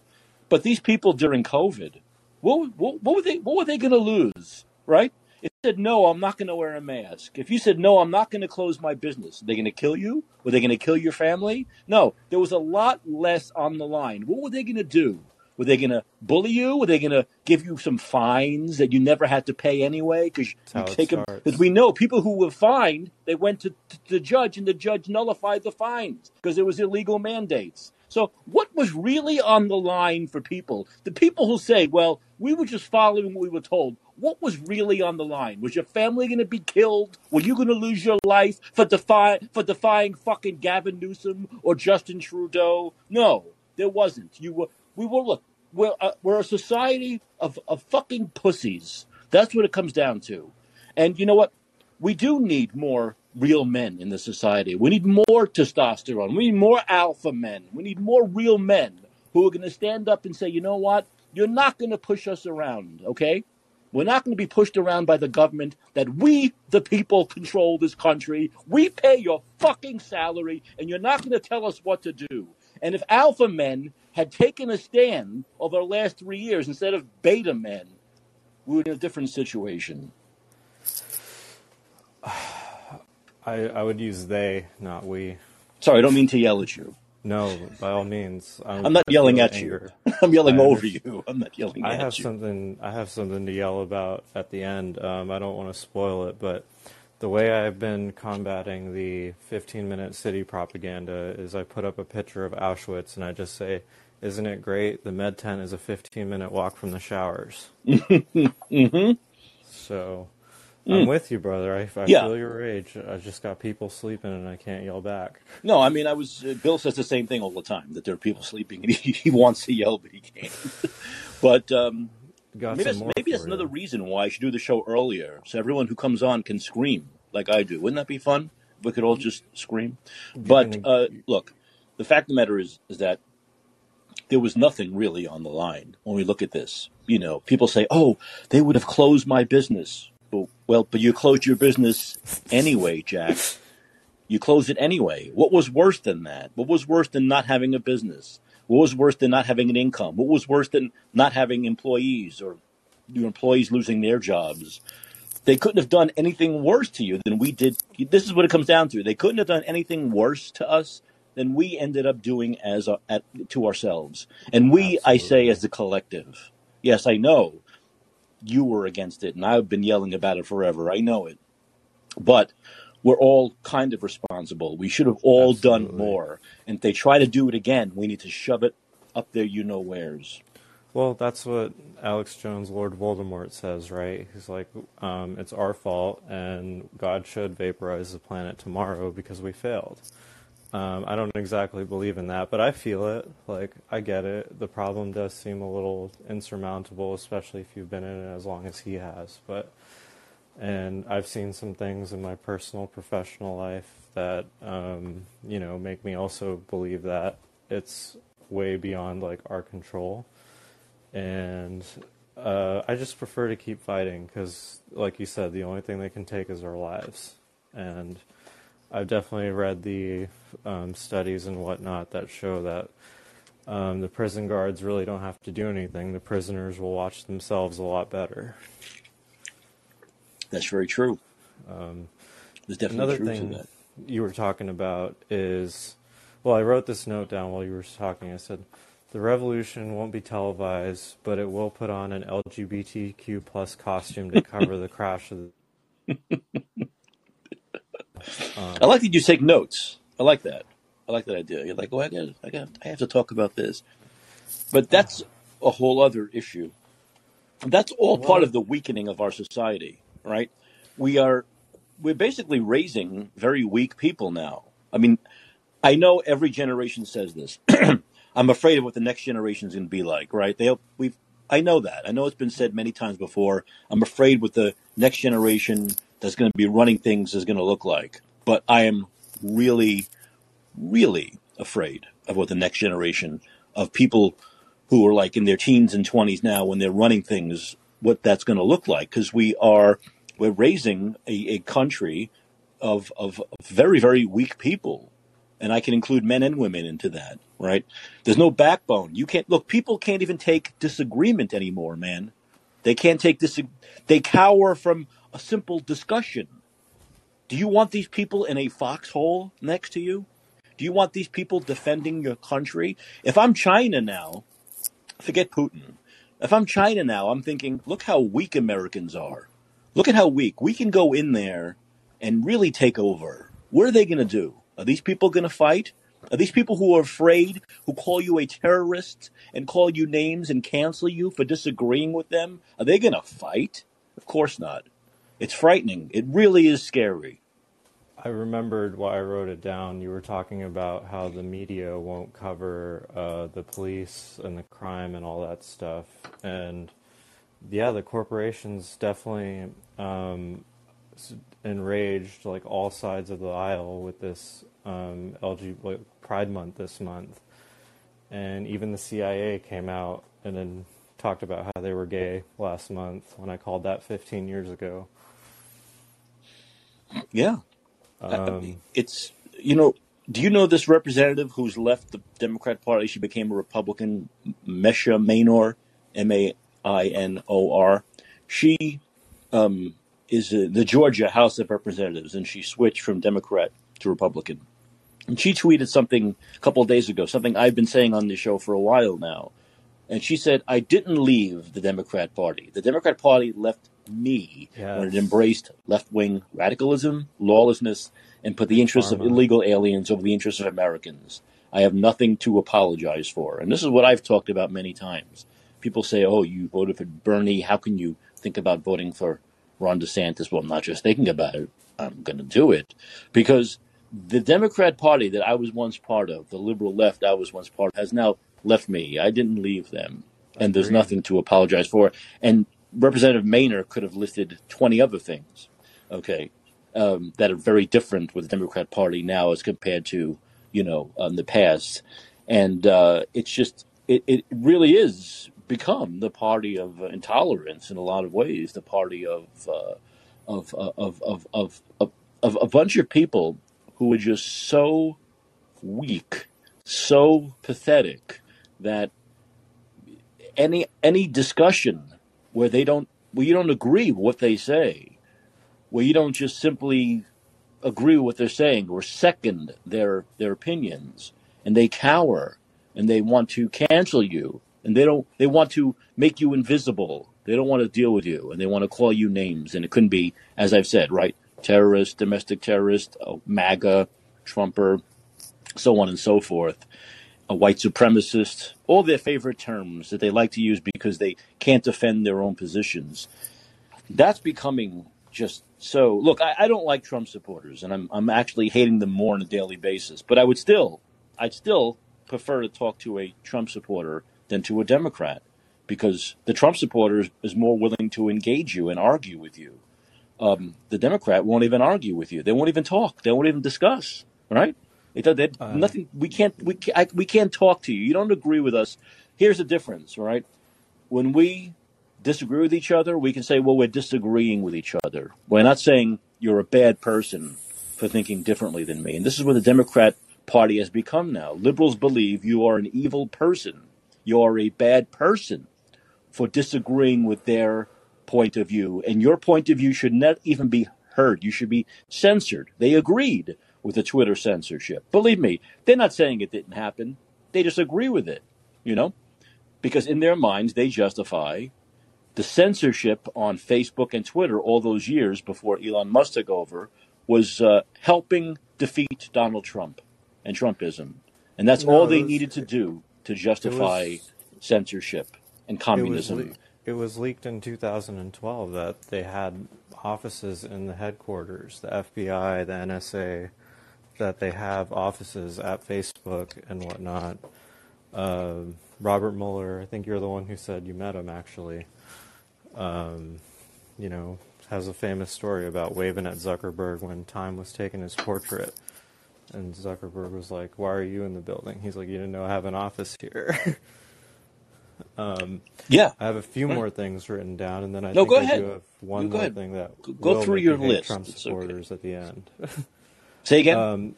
But these people during COVID, what what, what were they what were they going to lose, right? If you said no, I'm not going to wear a mask. If you said no, I'm not going to close my business. Are they going to kill you? Were they going to kill your family? No, there was a lot less on the line. What were they going to do? Were they going to bully you? Were they going to give you some fines that you never had to pay anyway? Because you take them. Because we know people who were fined, they went to, to the judge, and the judge nullified the fines because it was illegal mandates. So, what was really on the line for people? The people who say, "Well, we were just following what we were told." What was really on the line? Was your family going to be killed? Were you going to lose your life for defy for defying fucking Gavin Newsom or Justin Trudeau? No, there wasn't. You were. We were. Look, we're a, uh, we're a society of of fucking pussies. That's what it comes down to. And you know what? We do need more real men in the society. We need more testosterone. We need more alpha men. We need more real men who are going to stand up and say, you know what? You're not going to push us around, okay? We're not going to be pushed around by the government that we, the people, control this country. We pay your fucking salary, and you're not going to tell us what to do. And if alpha men had taken a stand over the last three years instead of beta men, we were in a different situation. I, I would use they, not we. Sorry, I don't mean to yell at you. No, by all means. I'm, I'm not yelling at you. I'm yelling I over understand. you. I'm not yelling I at have you. something. I have something to yell about at the end. Um, I don't want to spoil it, but the way I've been combating the 15-minute city propaganda is I put up a picture of Auschwitz and I just say, "Isn't it great? The med tent is a 15-minute walk from the showers." hmm So I'm with you, brother. I, I Yeah. feel your rage. I just got people sleeping and I can't yell back. No, I mean, I was. Uh, Bill says the same thing all the time that there are people sleeping and he, he wants to yell, but he can't. but um, Got maybe some that's, more maybe that's for another reason why I should do the show earlier, so everyone who comes on can scream like I do. Wouldn't that be fun? If we could all just scream. But uh, look, the fact of the matter is, is that there was nothing really on the line when we look at this. You know, people say, "Oh, they would have closed my business." Well, well, but you closed your business anyway, Jack. You closed it anyway. What was worse than that? What was worse than not having a business? What was worse than not having an income? What was worse than not having employees or your employees losing their jobs? They couldn't have done anything worse to you than we did. This is what it comes down to. They couldn't have done anything worse to us than we ended up doing as a, at, to ourselves. And we, I say, as the collective. Yes, I know you were against it, and I've been yelling about it forever. I know it, but we're all kind of responsible. We should have all done more. And if they try to do it again, we need to shove it up there. You know where's. Well, that's what Alex Jones, Lord Voldemort, says, right? He's like, um, it's our fault, and God should vaporize the planet tomorrow because we failed. Um, I don't exactly believe in that, but I feel it. Like, I get it. The problem does seem a little insurmountable, especially if you've been in it as long as he has. But, and I've seen some things in my personal, professional life that, um, you know, make me also believe that it's way beyond like our control and uh, I just prefer to keep fighting because, like you said, the only thing they can take is our lives. And I've definitely read the um, studies and whatnot that show that um, the prison guards really don't have to do anything. The prisoners will watch themselves a lot better. That's very true. Um, There's definitely another truth thing that. you were talking about is, well, I wrote this note down while you were talking. I said, the revolution won't be televised, but it will put on an LGBTQ plus costume to cover the crash of the. I Um, like that you take notes. I like that. I like that idea. You're like, oh, I got, I got, I have to talk about this. But that's a whole other issue. That's all part of the weakening of our society. Right? We are we're basically raising very weak people now. I mean, I know every generation says this. I'm afraid of what the next generation is going to be like, right? They we've I know that. I know it's been said many times before. I'm afraid what the next generation that's going to be running things is going to look like. But I am really, really afraid of what the next generation of people who are like in their teens and 20s now when they're running things, what that's going to look like. Because we are, we're raising a, a country of, of very, very weak people and I can include men and women into that, right? There's no backbone. You can't look. People can't even take disagreement anymore, man. They can't take this. They cower from a simple discussion. Do you want these people in a foxhole next to you? Do you want these people defending your country? If I'm China now, forget Putin. If I'm China now, I'm thinking, look how weak Americans are. Look at how weak. We can go in there and really take over. What are they going to do? Are these people going to fight? Are these people who are afraid, who call you a terrorist and call you names and cancel you for disagreeing with them, are they going to fight? Of course not. It's frightening. It really is scary. I remembered why I wrote it down. You were talking about how the media won't cover uh, the police and the crime and all that stuff. And yeah, the corporations definitely um, enraged like all sides of the aisle with this um, LG Pride Month this month, and even the CIA came out and then talked about how they were gay last month when I called that 15 years ago. Yeah, um, it's you know. Do you know this representative who's left the Democrat Party? She became a Republican, Mesha Mainor, M A I N O R. She um, is uh, the Georgia House of Representatives, and she switched from Democrat to Republican. And she tweeted something a couple days ago, something I've been saying on the show for a while now. And she said, I didn't leave the Democrat Party. The Democrat Party left me yes. when it embraced left wing radicalism, lawlessness, and put the interests of illegal aliens over the interests of Americans. I have nothing to apologize for. And this is what I've talked about many times. People say, oh, you voted for Bernie. How can you think about voting for Ron DeSantis, well, I'm not just thinking about it, I'm going to do it. Because the Democrat Party that I was once part of, the liberal left I was once part of, has now left me. I didn't leave them. And there's nothing to apologize for. And Representative Mainor could have listed 20 other things, okay, um, that are very different with the Democrat Party now as compared to, you know, in the past. And uh, it's just, it, it really is become the party of uh, intolerance in a lot of ways, the party of uh, of, uh, of, of, of, of, of a bunch of people who are just so weak, so pathetic that any any discussion where they don't where you don't agree with what they say, where you don't just simply agree with what they're saying or second their their opinions, and they cower and they want to cancel you and they don't they want to make you invisible. They don't want to deal with you and they want to call you names and it couldn't be as i've said right? Terrorist domestic terrorist oh, maga trumper so on and so forth a white supremacist all their favorite terms that they like to use because they can't defend their own positions that's becoming just so look I, I don't like trump supporters and I'm, I'm actually hating them more on a daily basis but i would still i'd still prefer to talk to a trump supporter than to a Democrat because the Trump supporter is more willing to engage you and argue with you. Um, the Democrat won't even argue with you. They won't even talk. They won't even discuss. Right? It, they, uh, nothing. We can't. We can't, I, we can't talk to you. You don't agree with us. Here's the difference. Right? When we disagree with each other, we can say, well, we're disagreeing with each other. We're not saying you're a bad person for thinking differently than me. And this is what the Democrat Party has become now. Liberals believe you are an evil person you're a bad person for disagreeing with their point of view. And your point of view should not even be heard. You should be censored. They agreed with the Twitter censorship. Believe me, they're not saying it didn't happen. They just agree with it, you know? Because in their minds, they justify the censorship on Facebook and Twitter all those years before Elon Musk took over was uh, helping defeat Donald Trump and Trumpism. And that's no, all they was, needed to do to justify was, censorship and communism. It was, it was leaked in 2012 that they had offices in the headquarters, the FBI, the NSA, that they have offices at Facebook and whatnot. Uh, Robert Mueller, I think you're the one who said you met him actually. Um, you know, has a famous story about waving at Zuckerberg when Time was taking his portrait. And Zuckerberg was like, Why are you in the building? He's like, You didn't know I have an office here. um, Yeah. I have a few more things written down, and then I No, think go I ahead. do have one more ahead. thing that Go- go will through your list. Trump It's okay. supporters at the end. Say again. um,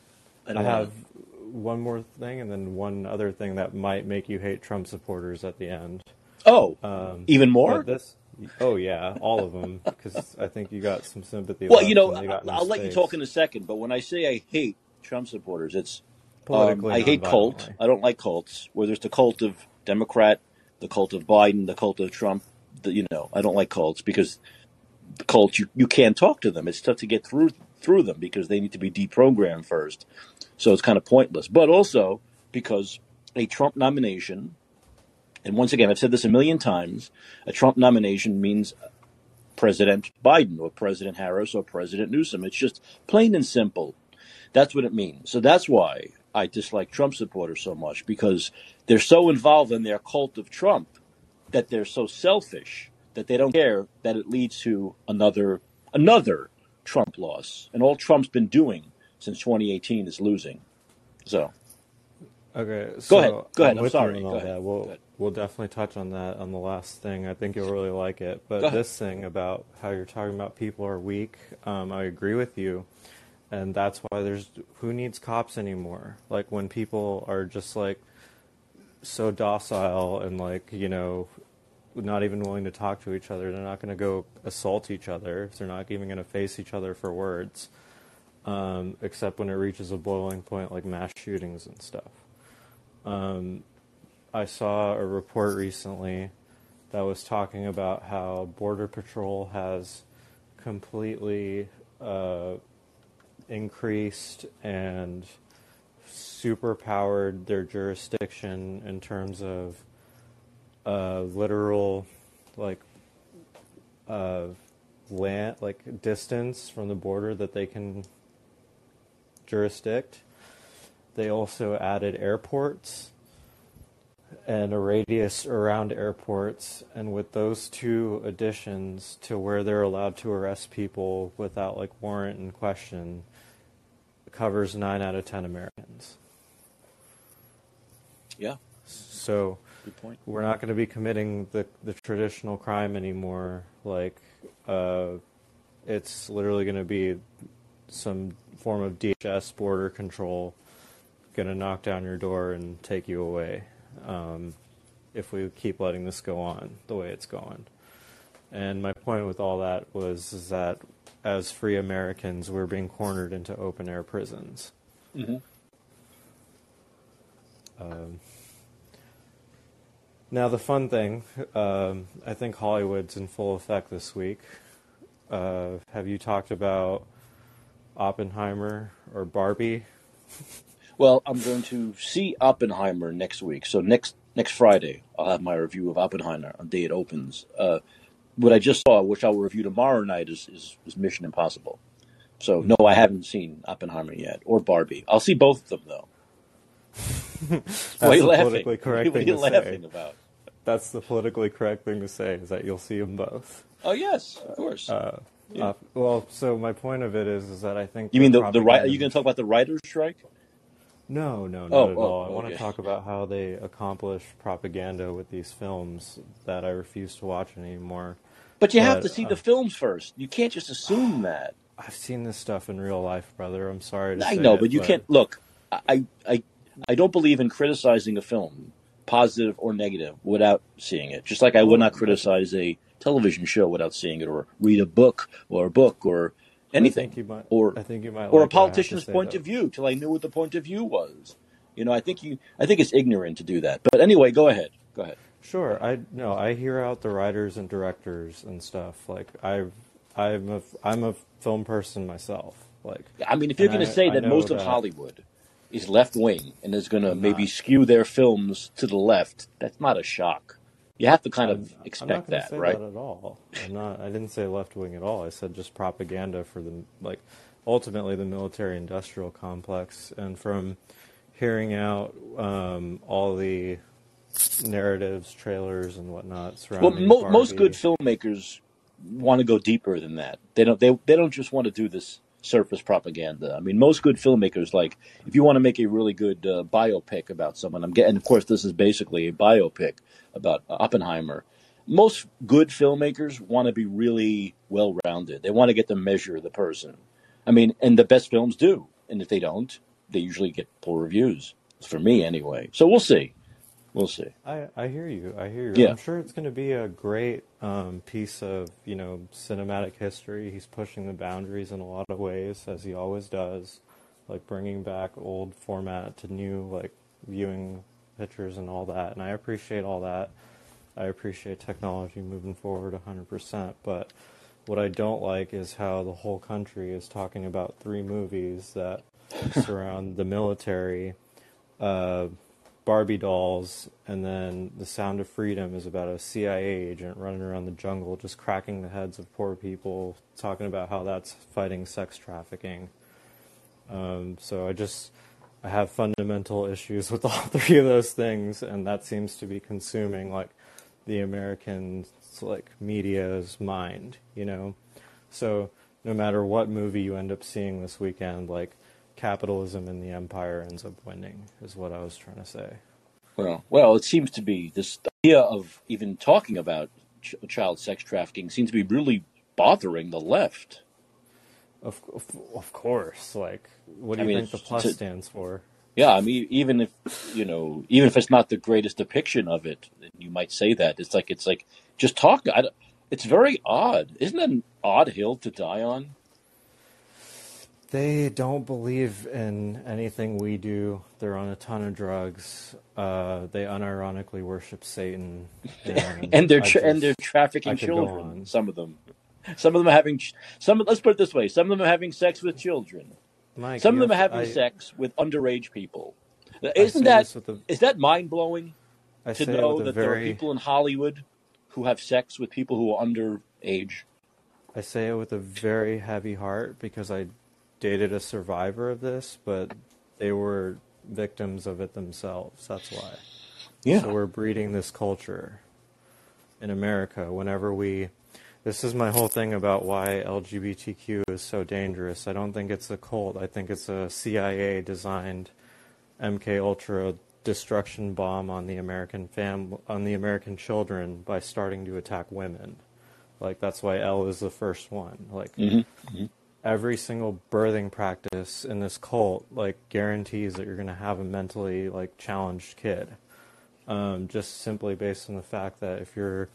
I I have one more thing, and then one other thing that might make you hate Trump supporters at the end. Oh, Um, even more. This, oh yeah, all of them, because I think you got some sympathy. Well, you know, got I'll let you talk in a second, but when I say I hate Trump supporters, it's um, Politically I hate cult. I don't like cults. Whether it's the cult of Democrat, the cult of Biden, the cult of Trump, the, you know, I don't like cults because the cults you, you can't talk to them. It's tough to get through through them because they need to be deprogrammed first. So it's kind of pointless. But also because a Trump nomination, and once again, I've said this a million times, a Trump nomination means President Biden or President Harris or President Newsom. It's just plain and simple. That's what it means. So that's why I dislike Trump supporters so much because they're so involved in their cult of Trump that they're so selfish that they don't care that it leads to another another Trump loss. And all Trump's been doing since 2018 is losing. So Okay, Go ahead. Go ahead. I'm I'm sorry. Go ahead. We'll ahead. we'll definitely touch on that on the last thing. I think you'll really like it. But this thing about how you're talking about people are weak, um, I agree with you, and that's why there's who needs cops anymore. Like when people are just like so docile and like you know not even willing to talk to each other. They're not going to go assault each other. They're not even going to face each other for words, um, except when it reaches a boiling point like mass shootings and stuff. Um, I saw a report recently that was talking about how Border Patrol has completely uh, increased and superpowered their jurisdiction in terms of uh, literal, like, uh, land, like distance from the border that they can jurisdict. They also added airports and a radius around airports, and with those two additions to where they're allowed to arrest people without like warrant and question, covers nine out of ten Americans. Yeah, So good point. we're not going to be committing the the traditional crime anymore. Like, uh, it's literally going to be some form of DHS border control going to knock down your door and take you away um, if we keep letting this go on the way it's going. And my point with all that was is that as free Americans, we're being cornered into open air prisons. hmm Um, now, the fun thing, um, I think Hollywood's in full effect this week. Uh, have you talked about Oppenheimer or Barbie? Well, I'm going to see Oppenheimer next week. So next next Friday, I'll have my review of Oppenheimer on day it opens. Uh, what I just saw, which I will review tomorrow night, is, is, is Mission Impossible. So no, I haven't seen Oppenheimer yet or Barbie. I'll see both of them though. That's Why are you laughing? what are you say. laughing about? That's the politically correct thing to say is that you'll see them both. Oh yes, of course. Uh, Yeah. uh, well, so my point of it is, is that I think you mean the the right? Are you going to talk about the writers' strike? No, no, not Oh, at oh, all. I want to talk about how they accomplish propaganda with these films that I refuse to watch anymore. But you have to see uh, the films first. You can't just assume that. I've seen this stuff in real life, brother. I'm sorry to I say know, it, but you can't look. I, I I don't believe in criticizing a film, positive or negative, without seeing it. Just like I would not criticize a television show without seeing it, or read a book or a book or I anything, think you might, or I think you might, or like a what I have to politician's point though. of view till I knew what the point of view was. You know, I think you. I think it's ignorant to do that. But anyway, go ahead. Go ahead. Sure, I no, I hear out the writers and directors and stuff. Like I, I'm a, I'm a film person myself. Like I mean, if you're going to say I that know most of that- Hollywood is left wing and is going to I'm maybe not. skew their films to the left, that's not a shock. You have to kind I'm, of I'm not expect going to that, say right? that at all. I'm not. I didn't say left wing at all. I said just propaganda for the like, ultimately the military-industrial complex. And from hearing out um, all the narratives, trailers, and whatnot Well, surrounding mo- most good Barbie, filmmakers want to go deeper than that. They don't. They they don't just want to do this surface propaganda. I mean, most good filmmakers, like if you want to make a really good uh, biopic about someone, I'm getting. Of course, this is basically a biopic about Oppenheimer. Most good filmmakers want to be really well rounded. They want to get to measure the person. I mean, and the best films do. And if they don't, they usually get poor reviews. For me, anyway. So we'll see. We'll see. I, I hear you. I hear you. Yeah. I'm sure it's going to be a great um, piece of you know cinematic history. He's pushing the boundaries in a lot of ways, as he always does, like bringing back old format to new like viewing pictures and all that. And I appreciate all that. I appreciate technology moving forward 100%. But what I don't like is how the whole country is talking about three movies that surround the military uh, Barbie dolls, and then The Sound of Freedom is about a CIA agent running around the jungle just cracking the heads of poor people, talking about how that's fighting sex trafficking. Um, so I just I have fundamental issues with all three of those things, and that seems to be consuming like the American like media's mind, you know. So no matter what movie you end up seeing this weekend, like capitalism and the empire ends up winning, is what I was trying to say. Well, well, it seems to be this idea of even talking about ch- child sex trafficking seems to be really bothering the left. Of, of, of course, like, what do I you mean, think the plus a, stands for? yeah. I mean, even if you know, even if it's not the greatest depiction of it, you might say that it's like it's like just talk. I, it's very odd, isn't that an odd hill to die on? They don't believe in anything we do. They're on a ton of drugs. Uh, they unironically worship Satan, and and they're tra- and they're trafficking children. Some of them, some of them are having ch- some. Let's put it this way: some of them are having sex with children. Mike, Some of them are having I sex with underage people. Isn't that a is that mind blowing to know that there are people in Hollywood who have sex with people who are underage? I say it with a very heavy heart because I dated a survivor of this, but they were victims of it themselves. That's why. Yeah. So we're breeding this culture in America whenever we this is my whole thing about why LGBTQ is so dangerous. I don't think it's a cult. I think it's a CIA designed MK Ultra destruction bomb on the American fam on the American children by starting to attack women. Like that's why L is the first one. Like hmm every single birthing practice in this cult like guarantees that you're going to have a mentally like challenged kid um, just simply based on the fact that if you're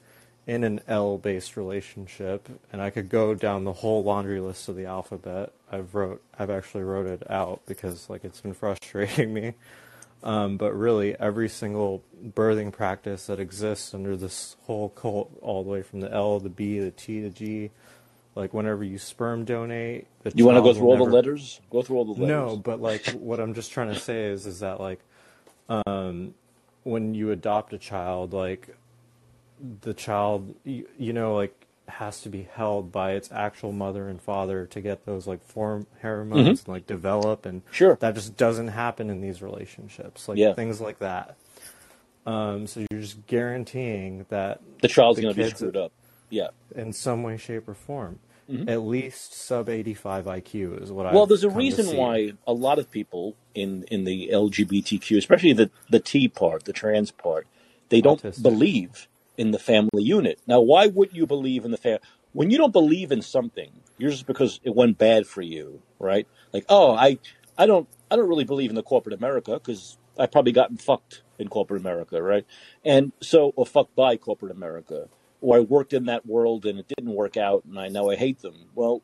in an L-based relationship, and I could go down the whole laundry list of the alphabet. I've wrote, I've actually wrote it out because like it's been frustrating me. Um, but really, every single birthing practice that exists under this whole cult, all the way from the L, the B, the T, the G, like whenever you sperm donate, the You want to go through all the letters? Go through all the letters. no, but like what I'm just trying to say is is that like um when you adopt a child like the child you, you know like has to be held by its actual mother and father to get those like form hmm hormones and like develop and Sure. that just doesn't happen in these relationships like Yeah. things like that um so you're just guaranteeing that The child's going to be screwed up. Yeah. in some way shape or form hmm at least sub 85 IQ is what Well, I've there's a reason why a lot of people in in the LGBTQ, especially the the T part, the trans part, they don't autistic believe in the family unit. Now, why would you believe in the family? When you don't believe in something, you're just because it went bad for you, right? Like, oh, I I don't I don't really believe in the corporate America because I probably gotten fucked in corporate America, right? And so, or fucked by corporate America, or I worked in that world and it didn't work out, and I now I hate them. Well,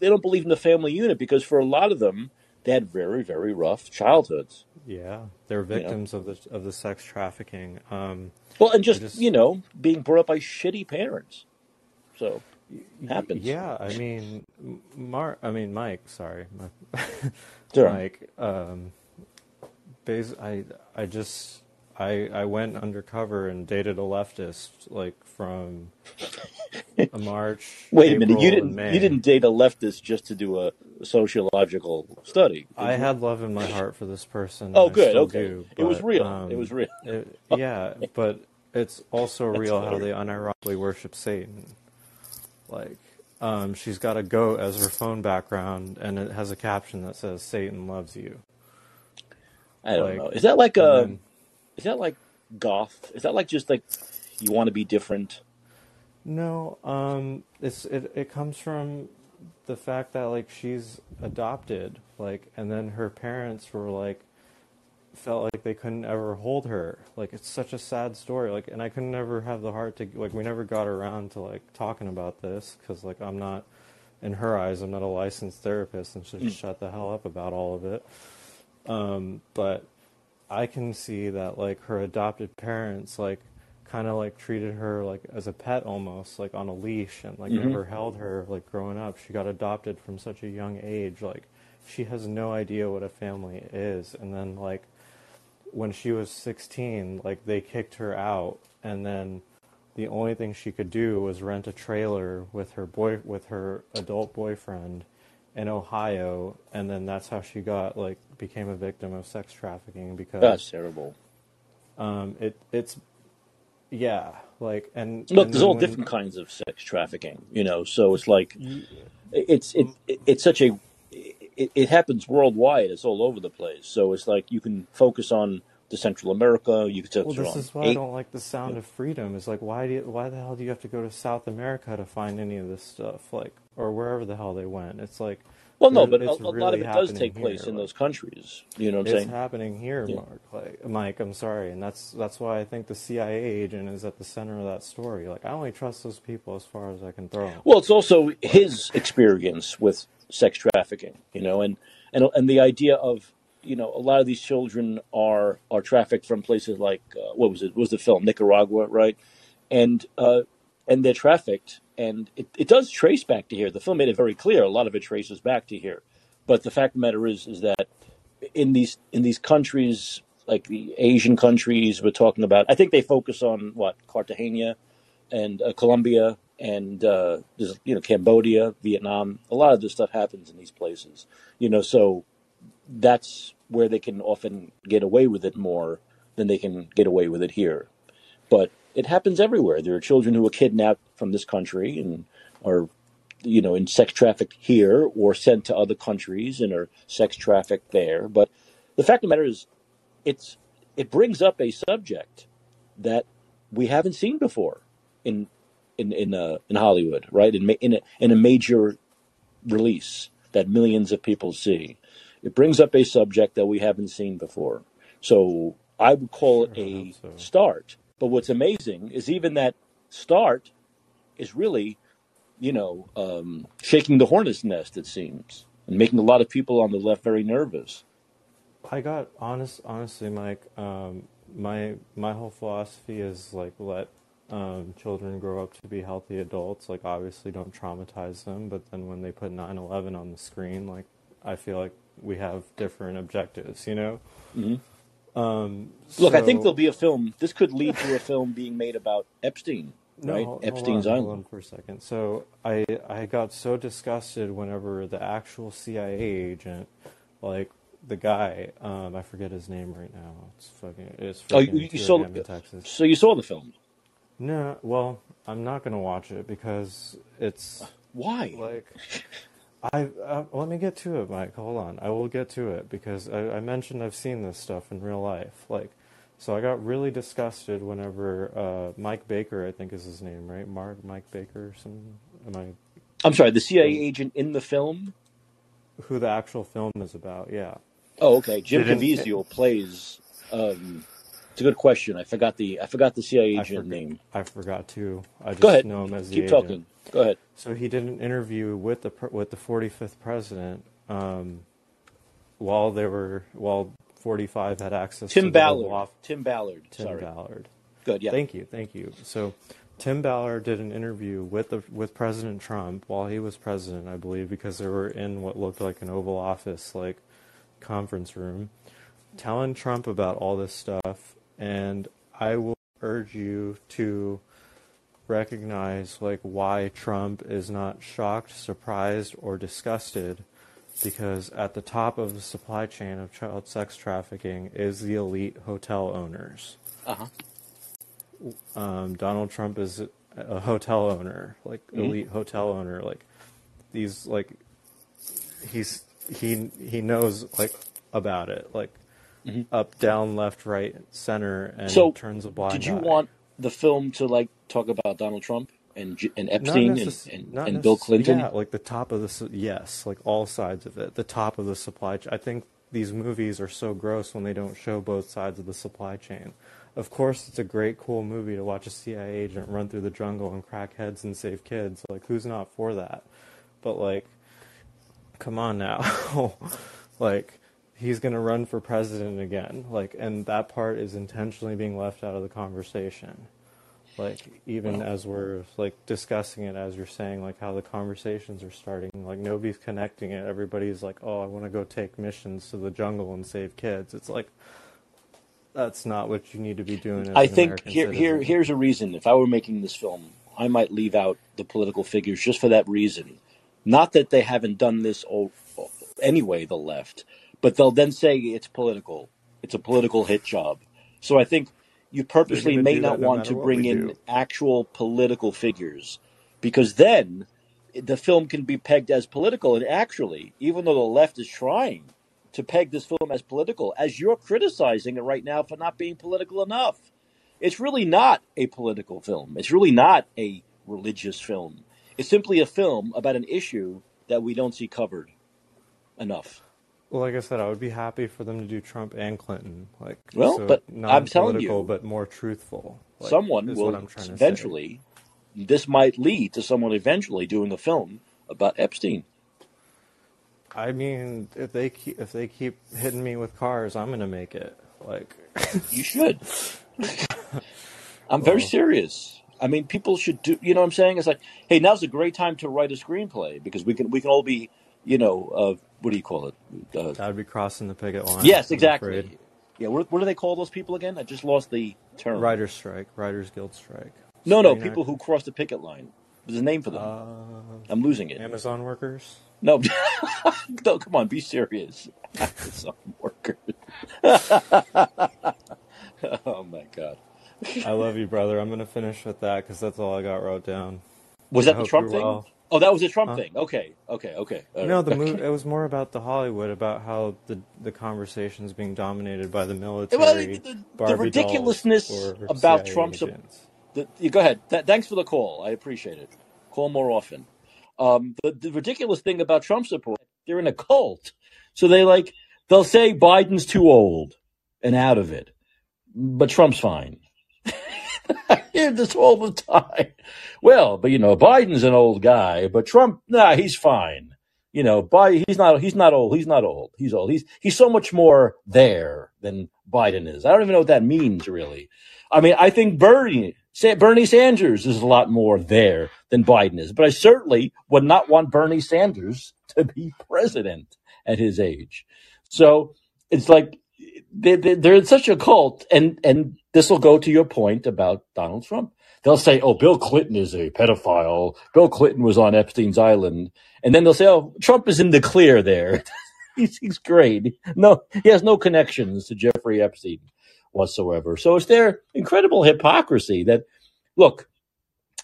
they don't believe in the family unit because for a lot of them, they had very very rough childhoods. Yeah, they're You know, victims of the of the sex trafficking. Um, well, and just just you know being brought up by shitty parents, so happens. yeah, I mean, Mark. I mean, Mike. Sorry, my, Sure. Mike. Um, bas- I I just I I went undercover and dated a leftist like from a March. Wait a minute, you didn't you didn't date a leftist just to do a sociological study. I you? had love in my heart for this person. Oh, good. Okay, do, it was real. um, it was real. It, yeah, but it's also real how they unironically worship Satan. Like, um, she's got a goat as her phone background, and it has a caption that says "Satan loves you." I don't Like, know. Is that like a? then Is that like goth? Is that like just like you want to be different? no, um, it's it it comes from the fact that like she's adopted, like, and then her parents were like felt like they couldn't ever hold her. Like it's such a sad story. Like, and I couldn't never have the heart to like. We never got around to like talking about this because like I'm not, in her eyes, I'm not a licensed therapist and she Mm. shut the hell up about all of it. Um, but I can see that like her adopted parents like kind of like treated her like as a pet almost like on a leash and like hmm never held her like growing up. She got adopted from such a young age. Like she has no idea what a family is and then like when she was 16, like they kicked her out, and then the only thing she could do was rent a trailer with her boy with her adult boyfriend in Ohio, and then that's how she got like became a victim of sex trafficking because That's terrible. um it it's yeah like and Look, and there's all when different kinds of sex trafficking, you know. So it's like it's it, it it's such a it, it happens worldwide. It's all over the place. So it's like you can focus on the Central America. You can Well, focus this is why I don't like the sound of freedom. Is like, why do you, why the hell do you have to go to South America to find any of this stuff? Like, or wherever the hell they went. It's like, Well, no, but a, it's a lot of it does take place here. in Like, those countries. You know what I'm it's saying? happening here, Yeah. Mark. Like, Mike, I'm sorry, and that's that's why I think the CIA agent is at the center of that story. Like, I only trust those people as far as I can throw them. Well, it's also his experience with sex trafficking, you know, and and and the idea of you know a lot of these children are are trafficked from places like uh, what was it? What was the film Nicaragua, right? And uh, and they're trafficked, and it, it does trace back to here. The film made it very clear. A lot of it traces back to here, but the fact of the matter is is that in these in these countries like the Asian countries we're talking about, I think they focus on what Cartagena and uh, Colombia and uh, you know Cambodia, Vietnam. A lot of this stuff happens in these places, you know. So that's where they can often get away with it more than they can get away with it here. But it happens everywhere. There are children who are kidnapped from this country and are you know in sex trafficked here or sent to other countries and are sex trafficked there. But the fact of the matter is, it's it brings up a subject that we haven't seen before in in in uh, in Hollywood, right? In in a, in a major release that millions of people see. It brings up a subject that we haven't seen before. So I would call it Sure, I hope a so. start. But what's amazing is even that start is really, you know, um, shaking the hornet's nest. It seems and making a lot of people on the left very nervous. I got honest, honestly, Mike. Um, my my whole philosophy is like let um, children grow up to be healthy adults. Like obviously, don't traumatize them. But then when they put 9/11 on the screen, like I feel like we have different objectives. You know. hmm Um, Look, I think there'll be a film. This could lead to a film being made about Epstein, no, right? hold, hold Epstein's on, hold Island. on for a second. So I I got so disgusted whenever the actual CIA agent, like the guy, um, I forget his name right now. It's fucking it's Oh, you, you saw. Texas. So you saw the film. No, well, I'm not gonna watch it because it's Why? like I uh, let me get to it, Mike. Hold on, I will get to it because I, I mentioned I've seen this stuff in real life. Like, so I got really disgusted whenever uh, Mike Baker, I think is his name, right? Mark Mike Baker, or something. Am I I'm sorry. The CIA the agent in the film. who the actual film is about? Yeah, Oh, okay. Jim didn't. Caviezel plays. Um, it's a good question. I forgot the I forgot the CIA I agent forgot. name. I forgot too. I Go just ahead. know him as the Keep agent. talking. Go ahead. So he did an interview with the pr- with the 45th president um, while they were while 45 had access to Tim the Ballard. Tim Ballard. Tim Sorry. Ballard. Good. Yeah. Thank you, thank you. So Tim Ballard did an interview with the with President Trump while he was president, I believe, because they were in what looked like an Oval Office like conference room, telling Trump about all this stuff. And I will urge you to recognize like why Trump is not shocked, surprised, or disgusted because at the top of the supply chain of child sex trafficking is the elite hotel owners. Uh-huh. Um, Donald Trump is a hotel owner, like Mm-hmm. elite hotel owner, like these like he's he he knows like about it, like up, down, left, right, center, and Mm-hmm. So, turns a blind Did you eye. want the film to like talk about Donald Trump and J- and Not Epstein and, necess- and, not and Bill Clinton? Yeah, like the top of the yes, like all sides of it. The top of the supply. chain. I think these movies are so gross when they don't show both sides of the supply chain. Of course, it's a great, cool movie to watch a CIA agent run through the jungle and crack heads and save kids. Like, who's not for that? But like, come on now, like. He's gonna run for president again, like, and that part is intentionally being left out of the conversation like even as we're like discussing it as you're saying like how the conversations are starting like nobody's connecting it everybody's like oh i want to go take missions to the jungle and save kids it's like that's not what you need to be doing as I think American here here here's a reason. If I were making this film, I might leave out the political figures just for that reason. Not that they haven't done this all, anyway, the left, but they'll then say it's political. It's a political hit job. So I think you purposely may not no want to bring in do. actual political figures because then the film can be pegged as political. And actually, even though the left is trying to peg this film as political, as you're criticizing it right now for not being political enough, it's really not a political film. It's really not a religious film. It's simply a film about an issue that we don't see covered enough. Well like i said i would be happy for them to do trump and clinton like Well, so but I'm telling you, but more truthful like someone will to say eventually, this might lead to someone eventually doing a film about Epstein. i mean if they keep if they keep hitting me with cars i'm gonna make it like You should. I'm very serious. I mean, people should do. You know what I'm saying? It's like, hey, now's a great time to write a screenplay because we can we can all be, you know, uh, what do you call it? Uh, That would be crossing the picket line, yes, I'm afraid. exactly. Yeah, what, what do they call those people again? I just lost the term. Writer's strike, Writers Guild strike, No, no, screen people act. who cross the picket line. There's a name for them. Uh, I'm losing it. Amazon workers. No, no, come on, be serious. Some worker. oh my god. I love you, brother. I'm gonna finish with that because that's all I got wrote down. Was I that the hope Trump you're thing? well. Oh, that was a Trump Huh? thing. Okay, okay, okay. All No, right. the movie. It was more about the Hollywood, about how the the conversation's being dominated by the Well, military, the, the Barbie dolls, ridiculousness about CIA Trump's. The, you go ahead. Th- thanks for the call. I appreciate it. Call more often. Um, the, the ridiculous thing about Trump support, they're in a cult. So they like, they'll say Biden's too old and out of it, but Trump's fine. Hear this all the time. Well, but you know, Biden's an old guy, but Trump, nah, he's fine. You know, Biden, he's not, he's not old. He's not old. He's old. He's, he's so much more there than Biden is. I don't even know what that means really. I mean, I think Bernie, Bernie Sanders is a lot more there than Biden is, but I certainly would not want Bernie Sanders to be president at his age. So it's like they, they, they're in such a cult, and and this will go to your point about Donald Trump. They'll say, "Oh, Bill Clinton is a pedophile. Bill Clinton was on Epstein's island," and then they'll say, "Oh, Trump is in the clear there. he's, he's great. No, he has no connections to Jeffrey Epstein whatsoever." So it's their incredible hypocrisy that look,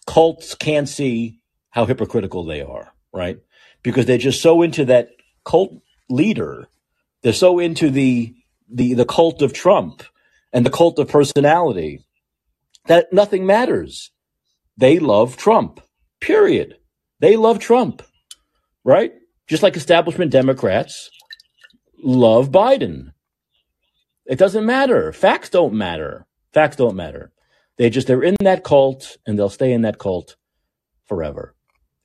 cults can't see how hypocritical they are, right? Because they're just so into that cult leader. They're so into the the the cult of Trump and the cult of personality that nothing matters. They love Trump. Period. They love Trump, right? Just like establishment Democrats love Biden. It doesn't matter. Facts don't matter. Facts don't matter. They just they're in that cult and they'll stay in that cult forever.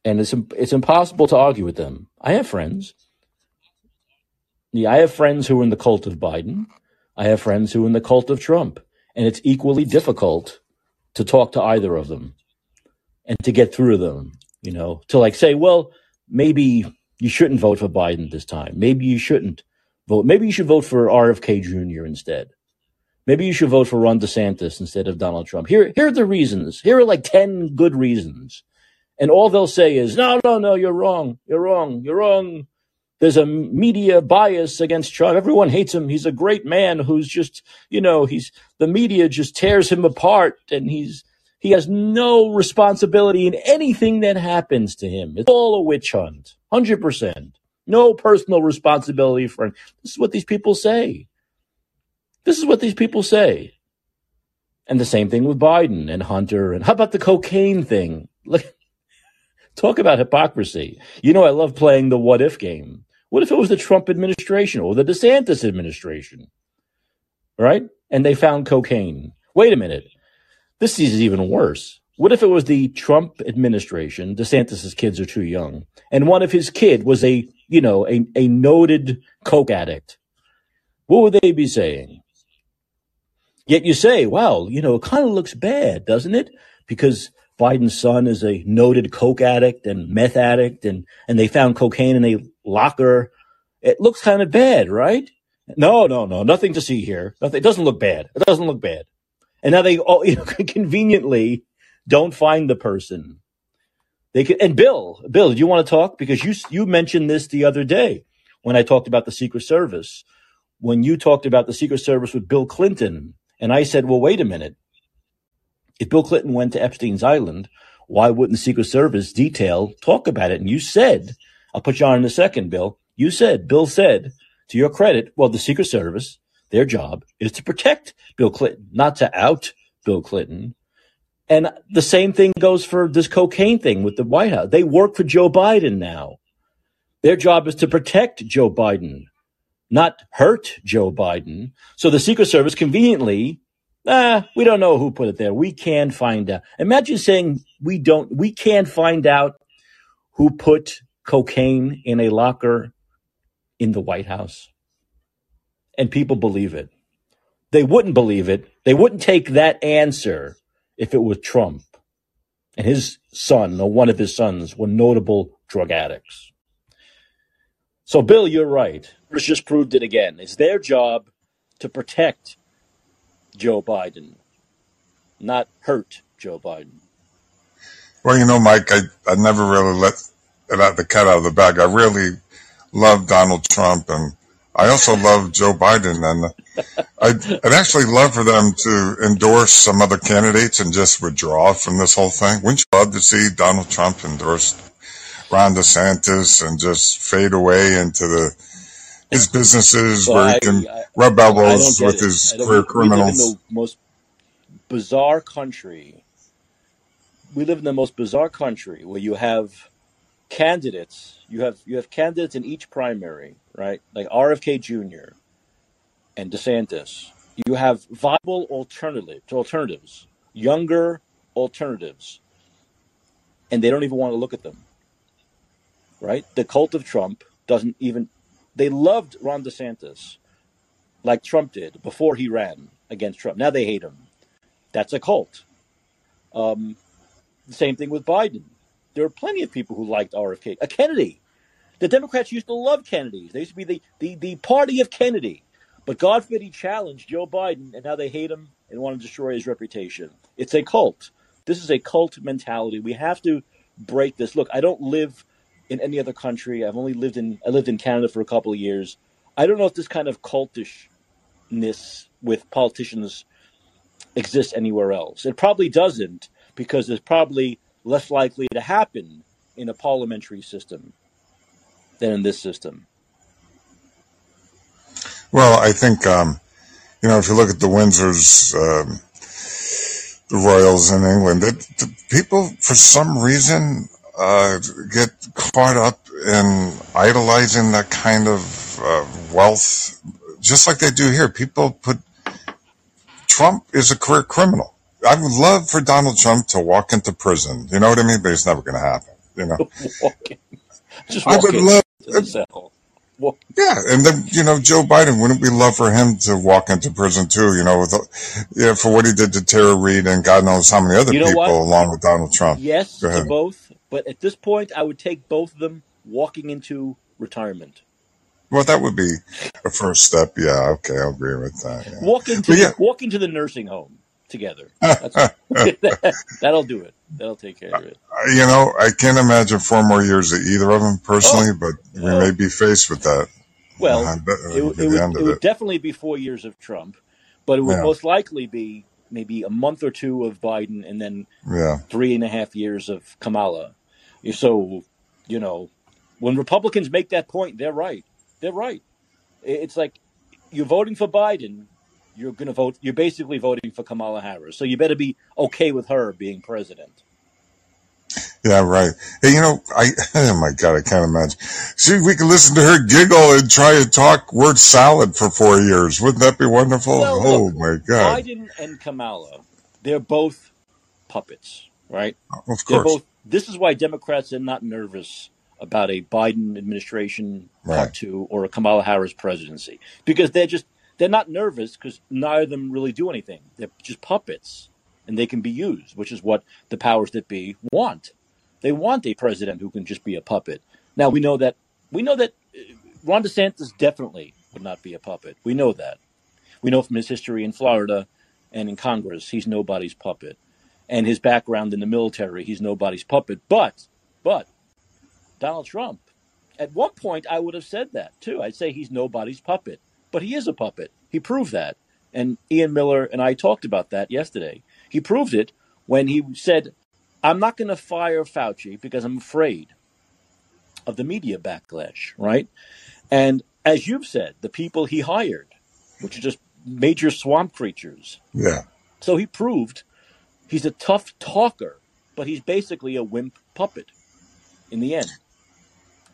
And it's, it's impossible to argue with them. I have friends. Yeah, I have friends who are in the cult of Biden. I have friends who are in the cult of Trump, and it's equally difficult to talk to either of them and to get through them. You know, to like say, well, maybe you shouldn't vote for Biden this time. Maybe you shouldn't vote. Maybe you should vote for RFK Jr. instead. Maybe you should vote for Ron DeSantis instead of Donald Trump. Here, here are the reasons. Here are like 10 good reasons. And all they'll say is, no, no, no, you're wrong. You're wrong. You're wrong. There's a media bias against Trump. Everyone hates him. He's a great man who's just, you know, he's, the media just tears him apart and he's, he has no responsibility in anything that happens to him. It's all a witch hunt. 100%. No personal responsibility for him. This is what these people say. This is what these people say. And the same thing with Biden and Hunter. And how about the cocaine thing? Look, talk about hypocrisy. You know, I love playing the what if game. What if it was the Trump administration or the DeSantis administration? Right? And they found cocaine. Wait a minute. This is even worse. What if it was the Trump administration? DeSantis's kids are too young. And one of his kid was a, you know, a, a noted coke addict. What would they be saying? Yet you say, wow, you know, it kind of looks bad, doesn't it? Because Biden's son is a noted coke addict and meth addict and, and they found cocaine in a locker. It looks kind of bad, right? No, no, no, nothing to see here. Nothing, it doesn't look bad. It doesn't look bad. And now they all, you know, conveniently don't find the person. They can, and Bill, Bill, do you want to talk? Because you, you mentioned this the other day when I talked about the Secret Service. When you talked about the Secret Service with Bill Clinton and I said, well, wait a minute. If Bill Clinton went to Epstein's Island, why wouldn't the Secret Service detail talk about it? And you said, I'll put you on in a second, Bill. You said, Bill said, to your credit, well, the Secret Service, their job is to protect Bill Clinton, not to out Bill Clinton. And the same thing goes for this cocaine thing with the White House. They work for Joe Biden now. Their job is to protect Joe Biden, not hurt Joe Biden. So the Secret Service conveniently, ah, we don't know who put it there. We can find out. Imagine saying we don't, we can't find out who put cocaine in a locker in the White House. And people believe it. They wouldn't believe it. They wouldn't take that answer if it was Trump and his son or one of his sons were notable drug addicts. So, Bill, you're right. It's just proved it again. It's their job to protect Joe Biden, not hurt Joe Biden. Well, you know, Mike, I, I never really let it out the cat out of the bag. I really love Donald Trump and I also love Joe Biden and I'd, I'd actually love for them to endorse some other candidates and just withdraw from this whole thing. Wouldn't you love to see Donald Trump endorse Ron DeSantis and just fade away into the his businesses where he can I, rub elbows with it. his career criminals. We live in the most bizarre country. We live in the most bizarre country where you have candidates. You have you have candidates in each primary, right? Like RFK Jr. and DeSantis. You have viable alternatives, alternatives, younger alternatives, and they don't even want to look at them right? The cult of Trump doesn't even. They loved Ron DeSantis, like Trump did before he ran against Trump. Now they hate him. That's a cult. Um, the same thing with Biden. There are plenty of people who liked RFK. A Kennedy. The Democrats used to love Kennedys. They used to be the, the, the party of Kennedy. But God forbid he challenged Joe Biden, and now they hate him and want to destroy his reputation. It's a cult. This is a cult mentality. We have to break this. Look, I don't live in any other country. I've only lived in I lived in Canada for a couple of years. I don't know if this kind of cultishness with politicians exists anywhere else. It probably doesn't because it's probably less likely to happen in a parliamentary system than in this system. Well, I think um, you know if you look at the Windsors. Um, the royals in England. It, people, for some reason, uh, get caught up in idolizing that kind of uh, wealth, just like they do here. People put Trump is a career criminal. I would love for Donald Trump to walk into prison. You know what I mean? But it's never going to happen. You know, just I would love. Well, yeah, and then you know Joe Biden. Wouldn't we love for him to walk into prison too? You know, with, yeah, for what he did to Tara Reade and God knows how many other you know people, what? along with Donald Trump. Yes, to both. But at this point, I would take both of them walking into retirement. Well, that would be a first step. Yeah, okay, I'll agree with that. Yeah. Walk into But the, yeah, walk into the nursing home together. That's that'll do it. That'll take care of it. Uh, you know, I can't imagine four more years of either of them personally, oh. but we Oh. may be faced with that. Well, bet it, it'll it would end it would definitely be four years of Trump, but it would Yeah, most likely be maybe a month or two of Biden and then yeah, three and a half years of Kamala. So, you know, when Republicans make that point, they're right. They're right. It's like you're voting for Biden, you're going to vote. You're basically voting for Kamala Harris. So you better be okay with her being president. yeah, right. Hey, you know, I oh my god, I can't imagine. See, we can listen to her giggle and try and talk word salad for four years. Wouldn't that be wonderful? Well, Oh look, my god! Biden and Kamala, they're both puppets, right? Of They're course, both. This is why Democrats are not nervous about a Biden administration right. part two or a Kamala Harris presidency because they're just they're not nervous because neither of them really do anything. They're just puppets, and they can be used, which is what the powers that be want. They want a president who can just be a puppet. Now we know that we know that uh, Ron DeSantis definitely would not be a puppet. We know that. We know from his history in Florida and in Congress, he's nobody's puppet. And his background in the military, he's nobody's puppet. But, but Donald Trump, at one point, I would have said that too. I'd say he's nobody's puppet, but he is a puppet. He proved that. And Ian Miller and I talked about that yesterday. He proved it when he said, I'm not going to fire Fauci because I'm afraid of the media backlash, right? And as you've said, the people he hired, which are just major swamp creatures. Yeah, So he proved he's a tough talker, but he's basically a wimp puppet in the end.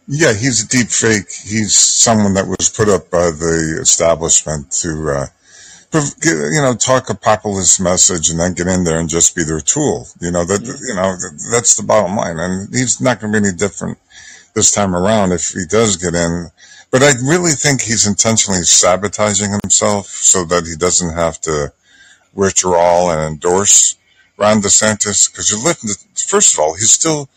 yeah. He's a deep fake. He's someone that was put up by the establishment to, uh, you know, talk a populist message and then get in there and just be their tool. You know that. Mhm. You know that's the bottom line, and he's not going to be any different this time around if he does get in. But I really think he's intentionally sabotaging himself so that he doesn't have to withdraw and endorse Ron DeSantis. Because you listen to, first of all, he's still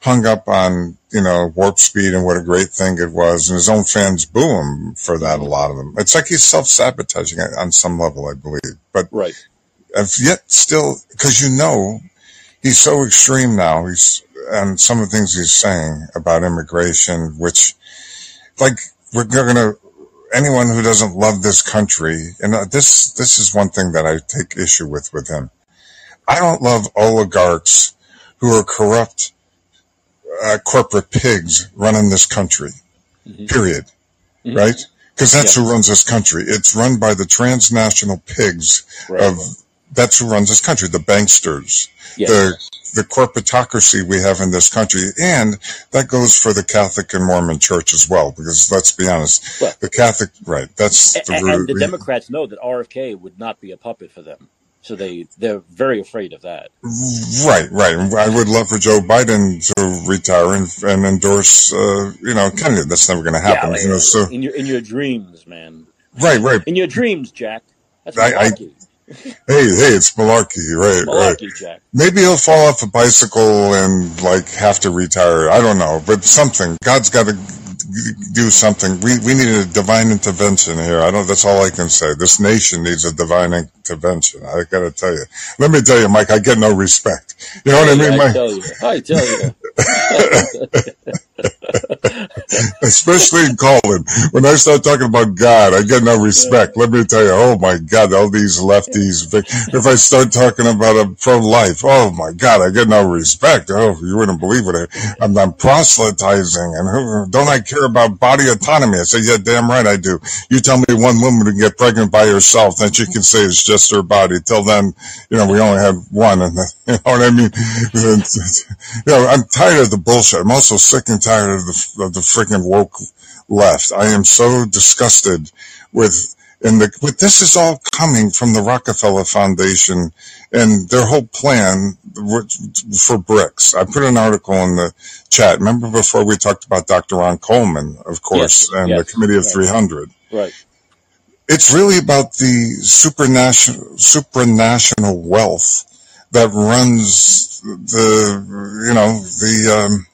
hung up on, you know, warp speed and what a great thing it was. And his own fans boo him for that, a lot of them. It's like he's self sabotaging on some level, I believe. But Right. if yet still, because you know, he's so extreme now. He's, and some of the things he's saying about immigration, which, like, we're gonna, anyone who doesn't love this country, and uh, this, this is one thing that I take issue with with him. I don't love oligarchs who are corrupt, uh, corporate pigs running this country, hmm period. hmm Right? Because that's Yeah. who runs this country. It's run by the transnational pigs Right. of, that's who runs this country, the banksters, Yes. the, the corporatocracy we have in this country. And that goes for the Catholic and Mormon church as well, because let's be honest, Well, the Catholic, right, that's a- the and the. Democrats know that RFK would not be a puppet for them, so they they're very afraid of that. Right, right. I would love for Joe Biden to retire and, and endorse, uh, you know, Kennedy. That's never going to happen. Yeah, like, you know, so, in your in your dreams, man. right, right. In your dreams, Jack. That's I, I, malarkey. hey, hey, it's malarkey, right, right. Malarkey, Jack. Maybe he'll fall off a bicycle and like have to retire. I don't know, but something. God's got to do something. We we need a divine intervention here. I don't. That's all I can say. This nation needs a divine intervention. I got to tell you. Let me tell you, Mike. I get no respect. You know what I mean, I Mike? tell you, I tell you. Especially in Callin. When I start talking about God, I get no respect. Let me tell you, oh my God, all these lefties. If I start talking about a pro-life, oh my God, I get no respect. Oh, you wouldn't believe it. I'm, I'm proselytizing and don't I care about body autonomy? I say, yeah, damn right I do. You tell me one woman can get pregnant by herself, then she can say it's just her body. Till then, you know, we only have one and you know what I mean? you know, I'm tired of the bullshit. I'm also sick and tired of the, of the freaking woke left. I am so disgusted with, and the, but this is all coming from the Rockefeller Foundation and their whole plan for BRICS. I put an article in the chat. Remember before we talked about Dr. Ron Coleman, of course, Yes, and the Committee of right, 300 right. it's really about the supranational supranational wealth that runs the you know the um,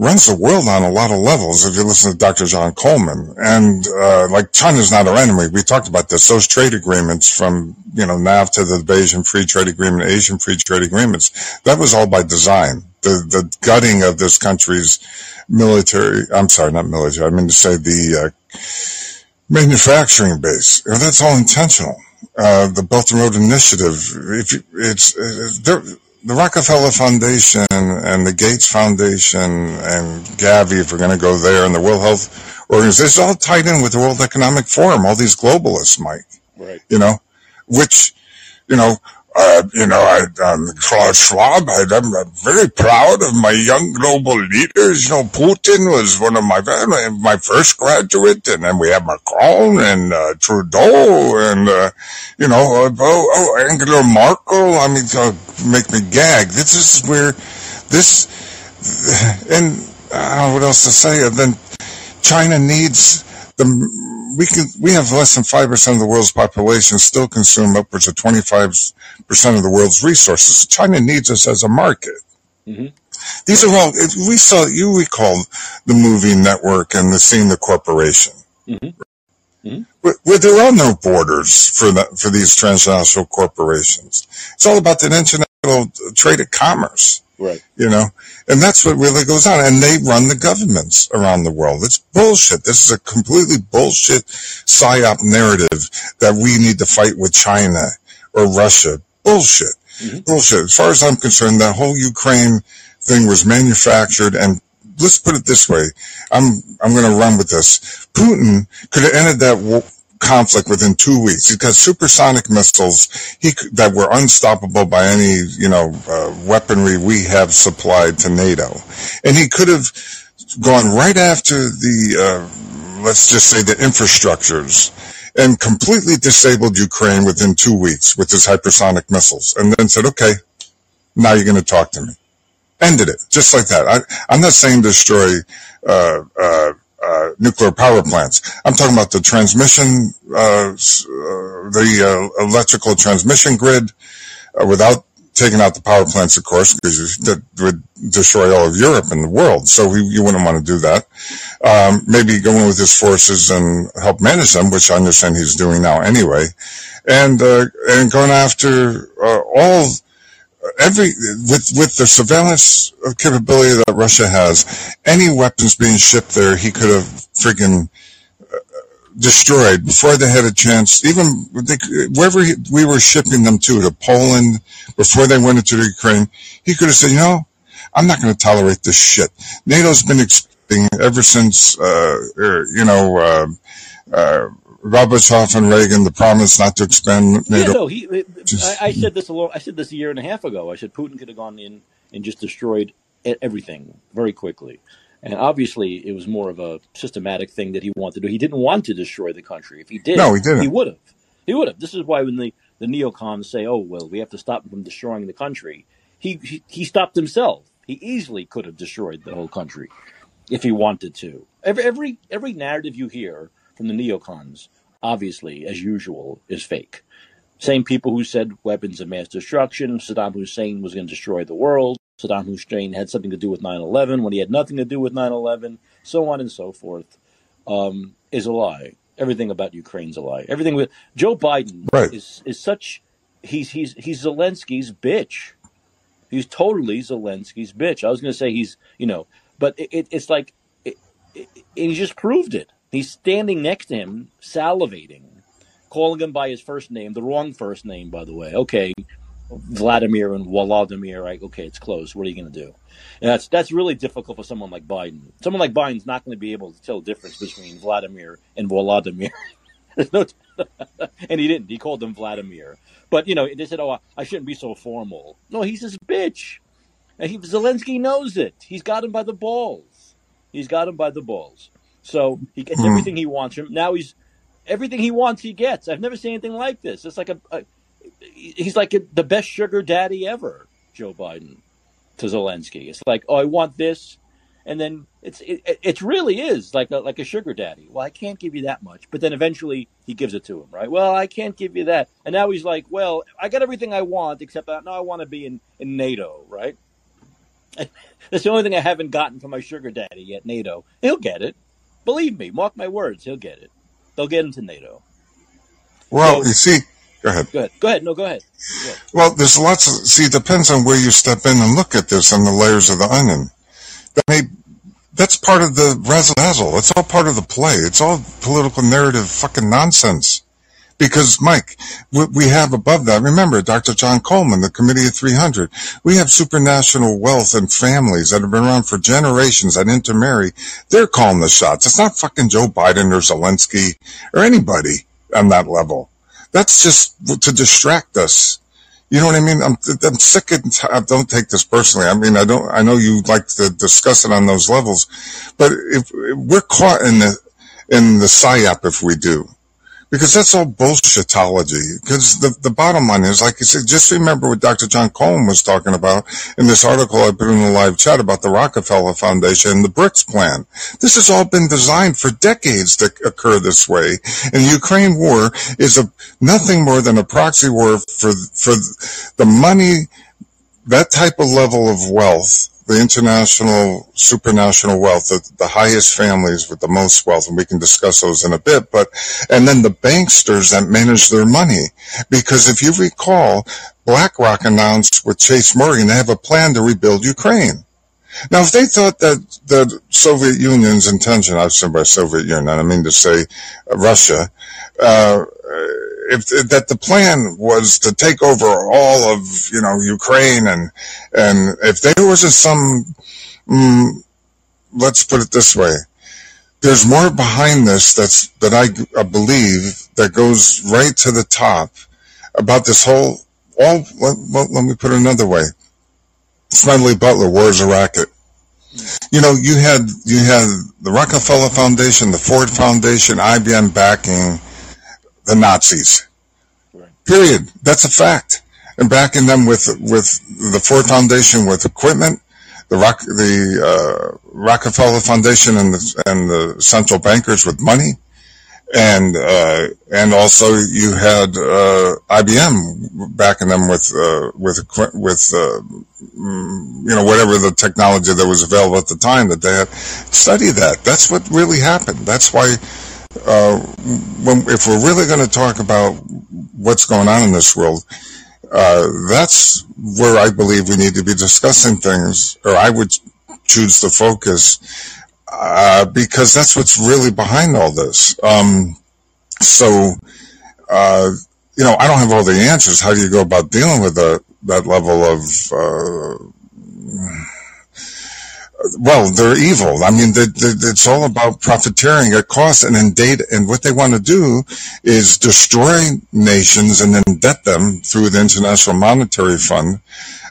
runs the world on a lot of levels. If you listen to Dr. John Coleman, and uh, like China's not our enemy. We talked about this. Those trade agreements from you know NAFTA, the Bayesian Free Trade Agreement, Asian Free Trade Agreements, that was all by design. The the gutting of this country's military. I'm sorry, not military. I mean to say the uh, manufacturing base. That's all intentional. Uh, the Belt and Road Initiative. If you, it's, it's the Rockefeller Foundation and the Gates Foundation and Gavi, if we're going to go there, and the World Health Organization, it's all tied in with the World Economic Forum. All these globalists, Mike. Right. You know, which, you know, uh, you know, I, um, Klaus Schwab, I, am very proud of my young global leaders. You know, Putin was one of my my first graduate, and then we have Macron and uh, Trudeau, and uh, you know, uh, oh, oh, Angela Merkel. I mean, uh, make me gag. This is where this, and I don't know what else to say. And then China needs the we can we have less than five percent of the world's population still consume upwards of twenty five percent of the world's resources. China needs us as a market. Mm-hmm. These are all we saw. You recall the movie Network and the scene the corporation. Mm-hmm. Mm-hmm. Where, there are no borders for the, for these transnational corporations. It's all about the international trade of commerce. Right. You know, and that's what really goes on. And they run the governments around the world. It's bullshit. This is a completely bullshit psyop narrative that we need to fight with China or Russia. Bullshit. Mm-hmm. Bullshit. As far as I'm concerned, that whole Ukraine thing was manufactured and let's put it this way. I'm, I'm going to run with this. Putin could have ended that war, conflict within two weeks. He's supersonic missiles he, that were unstoppable by any, you know, uh, weaponry we have supplied to NATO. And he could have gone right after the, uh, let's just say the infrastructures and completely disabled Ukraine within two weeks with his hypersonic missiles and then said, okay, now you're going to talk to me. Ended it just like that. I, am not saying destroy, uh, uh nuclear power plants. I'm talking about the transmission, uh, uh, the uh, electrical transmission grid, uh, without taking out the power plants, of course, because that would destroy all of Europe and the world. So we, you wouldn't want to do that. Um, maybe go in with his forces and help manage them, which I understand he's doing now anyway, and uh, and going after all every with with the surveillance capability that Russia has, any weapons being shipped there, he could have freaking uh, destroyed before they had a chance. Even they, wherever he, we were shipping them to, to Poland, before they went into the Ukraine, he could have said, you know, I'm not going to tolerate this shit. NATO's been expecting ever since, uh, er, you know, uh, uh, Gorbachev and Reagan the promise not to expand NATO. Yeah, no, he. I, I said this a I said this a year and a half ago. I said Putin could have gone in and just destroyed everything very quickly. And obviously, it was more of a systematic thing that he wanted to do. He didn't want to destroy the country. If he did, no, he didn't. He would have. He would have. This is why when the the neocons say, "Oh well, we have to stop him from destroying the country," he he, he stopped himself. He easily could have destroyed the whole country if he wanted to. Every every every narrative you hear from the neocons, obviously, as usual, is fake. Same people who said weapons of mass destruction, Saddam Hussein was going to destroy the world, Saddam Hussein had something to do with 9 11 when he had nothing to do with 9 11, so on and so forth, um, is a lie. Everything about Ukraine's a lie. Everything with Joe Biden right. is, is such, he's, he's, he's Zelensky's bitch. He's totally Zelensky's bitch. I was going to say he's, you know, but it, it, it's like, it, he just proved it. He's standing next to him, salivating, calling him by his first name, the wrong first name, by the way. Okay, Vladimir and Volodymyr. Right? Okay, it's close. What are you going to do? And that's that's really difficult for someone like Biden. Someone like Biden's not going to be able to tell the difference between Vladimir and Volodymyr. There's no, and he didn't. He called him Vladimir. But you know, they said, "Oh, I shouldn't be so formal." No, he's this bitch, and he, Zelensky knows it. He's got him by the balls. He's got him by the balls. So he gets hmm. everything he wants from. Now he's everything he wants. He gets. I've never seen anything like this. It's like a, a he's like a, the best sugar daddy ever. Joe Biden to Zelensky. It's like, oh, I want this, and then it's it, it really is like a, like a sugar daddy. Well, I can't give you that much, but then eventually he gives it to him, right? Well, I can't give you that, and now he's like, well, I got everything I want except that now I want to be in in NATO, right? That's the only thing I haven't gotten from my sugar daddy yet, NATO. He'll get it. Believe me, mark my words, he'll get it. They'll get into NATO. Well, So you see, go ahead. go ahead. Go ahead. No, go ahead. Go ahead. Well, there's lots of, see, it depends on where you step in and look at this and the layers of the onion. That may, that's part of the razzle dazzle. It's all part of the play. It's all political narrative fucking nonsense. Because, Mike, we have above that, remember Dr. John Coleman, the Committee of 300. We have supranational wealth and families that have been around for generations that intermarry. They're calling the shots. It's not fucking Joe Biden or Zelensky or anybody on that level. That's just to distract us. You know what I mean? I'm, I'm sick and t- I don't take this personally. I mean, I don't, I know you like to discuss it on those levels, but if, if we're caught in the, in the psyop if we do, because that's all bullshitology. Because the, the bottom line is, like you said, just remember what Dr. John Coleman was talking about in this article I put in the live chat about the Rockefeller Foundation and the BRICS plan. This has all been designed for decades to occur this way. And the Ukraine war is a, nothing more than a proxy war for, for the money, that type of level of wealth the international supranational wealth, the, the highest families with the most wealth, and we can discuss those in a bit, but, and then the banksters that manage their money. Because if you recall, BlackRock announced with Chase Morgan, they have a plan to rebuild Ukraine. Now, if they thought that the Soviet Union's intention, I've said by Soviet Union, I mean to say uh, Russia, uh, if that the plan was to take over all of you know Ukraine and and if there wasn't some mm, let's put it this way. There's more behind this that's that I, I believe that goes right to the top about this whole all let, let, let me put it another way. Smedley Butler war is a racket. You know you had you had the Rockefeller Foundation the Ford Foundation IBM backing the Nazis. Period. That's a fact. And backing them with with the Ford Foundation with equipment, the Rock the uh, Rockefeller Foundation and the and the central bankers with money, and uh, and also you had uh, IBM backing them with uh, with with uh, mm, you know whatever the technology that was available at the time that they had. Study that. That's what really happened. That's why uh, when, if we're really going to talk about what's going on in this world, uh, that's where I believe we need to be discussing things, or I would choose to focus, uh, because that's what's really behind all this. Um, so, uh, you know, I don't have all the answers. How do you go about dealing with that level of, uh, well, they're evil. I mean, they, they, it's all about profiteering at cost and in data. And what they want to do is destroy nations and then debt them through the International Monetary Fund.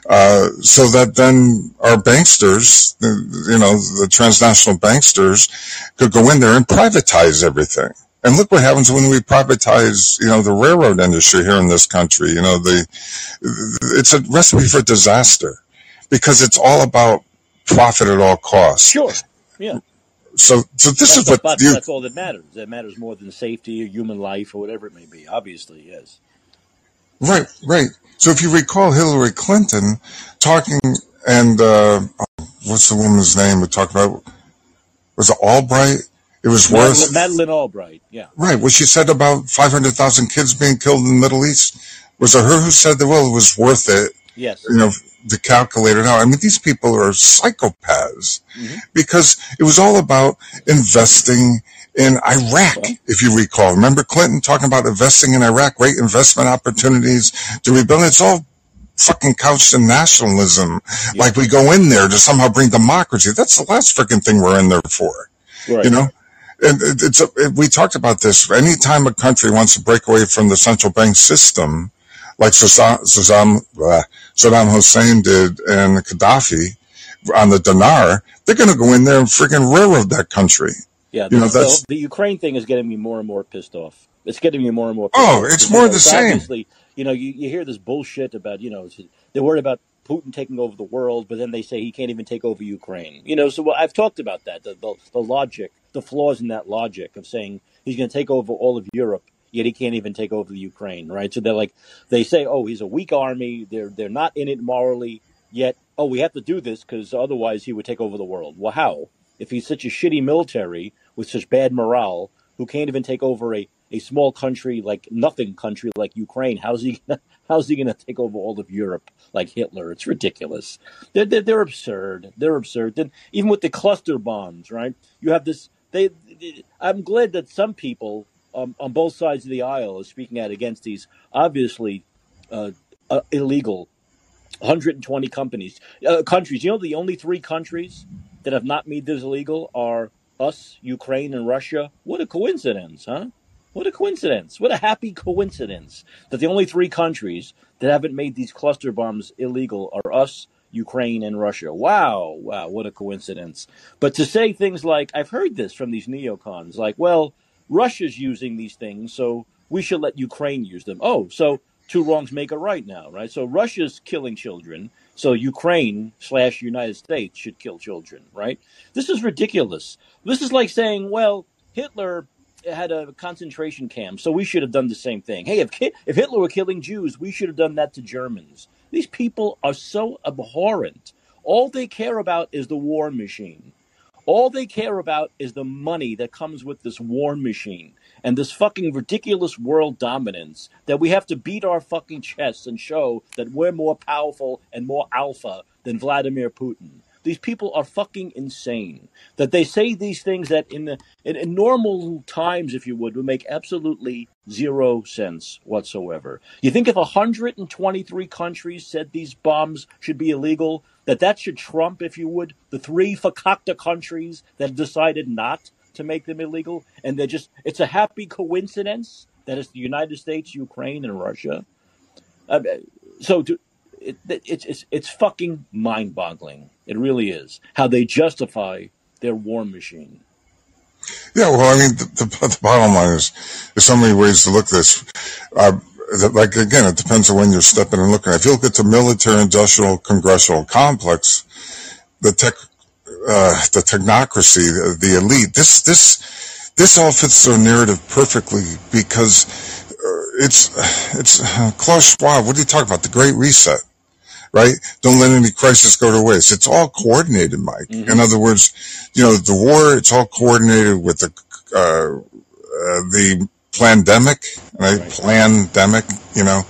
Uh, so that then our banksters, you know, the transnational banksters could go in there and privatize everything. And look what happens when we privatize, you know, the railroad industry here in this country. You know, the, it's a recipe for disaster because it's all about profit at all costs. Sure. Yeah. So, so this But, is what you, that's all that matters. That matters more than safety or human life or whatever it may be. Obviously, yes. right, right. So if you recall Hillary Clinton talking and, uh, what's the woman's name we talked about? Was it Albright? It was Madeleine, worth, Madeleine Albright. Yeah. right, what she said about 500,000 kids being killed in the Middle East. Was it her who said that, well, it was worth it, Yes. you know, the calculator now. I mean, these people are psychopaths hmm because it was all about investing in Iraq, Well, if you recall. Remember Clinton talking about investing in Iraq, great investment opportunities to rebuild. It's all fucking couched in nationalism. yeah. Like we go in there to somehow bring democracy. That's the last freaking thing we're in there for, you know? And it's a, it- we talked about this. Anytime a country wants to break away from the central bank system, like Saddam, Saddam, uh, Saddam Hussein did and Gaddafi on the dinar, they're going to go in there and freaking railroad that country. Yeah. You The, know, that's, the Ukraine thing is getting me more and more pissed off. It's getting me more and more pissed oh, off it's because you more know the same. you know you, you hear this bullshit about you know they're worried about Putin taking over the world, but then they say he can't even take over Ukraine. You know, so well, I've talked about that the, the the logic, the flaws in that logic of saying he's going to take over all of Europe. Yet he can't even take over the Ukraine, right? So they're like, they say, "Oh, he's a weak army. They're they're not in it morally. Yet, oh, we have to do this because otherwise he would take over the world. Well, how? If he's such a shitty military with such bad morale, who can't even take over a, a small country like nothing country like Ukraine, how's he gonna, how's he going to take over all of Europe like Hitler? It's ridiculous. They're, they're, they're absurd. They're absurd. Then even with the cluster bombs, right? You have this. They. I'm glad that some people um, on both sides of the aisle are speaking out against these obviously uh, uh, illegal 120 companies, uh, countries. You know, the only three countries that have not made this illegal are us, Ukraine, and Russia. What a coincidence, huh? What a coincidence. What a happy coincidence that the only three countries that haven't made these cluster bombs illegal are us, Ukraine, and Russia. Wow, wow, what a coincidence. But to say things like, I've heard this from these neocons, like, well, Russia's using these things, so we should let Ukraine use them. Oh, so two wrongs make a right now, right? So Russia's killing children, so Ukraine slash United States should kill children, right? This is ridiculous. This is like saying, well, Hitler had a concentration camp, so we should have done the same thing. Hey, if if Hitler were killing Jews, we should have done that to Germans. These people are so abhorrent. All they care about is the war machine. All they care about is the money that comes with this war machine and this fucking ridiculous world dominance that we have to beat our fucking chests and show that we're more powerful and more alpha than Vladimir Putin. These people are fucking insane. That they say these things that in, the, in, in normal times, if you would, would make absolutely zero sense whatsoever. You think if 123 countries said these bombs should be illegal, that that should trump, if you would, the three fakakta countries that decided not to make them illegal, and they're just it's a happy coincidence that it's the United States, Ukraine, and Russia. Uh, so to, it, it's it's it's fucking mind-boggling. It really is how they justify their war machine. Yeah, well, I mean, the, the, the bottom line is there's so many ways to look at this. Uh, like again, it depends on when you're stepping and looking. If you look at the military-industrial congressional complex, the tech uh, the technocracy, the, the, elite. This this this all fits their narrative perfectly because uh, it's it's uh, Klaus Schwab. What are you talking about? The Great Reset, right? Don't let any crisis go to waste. It's all coordinated, Mike. Mm-hmm. In other words, you know, the war. It's all coordinated with the uh, uh the pandemic, right? right? Pandemic, you know,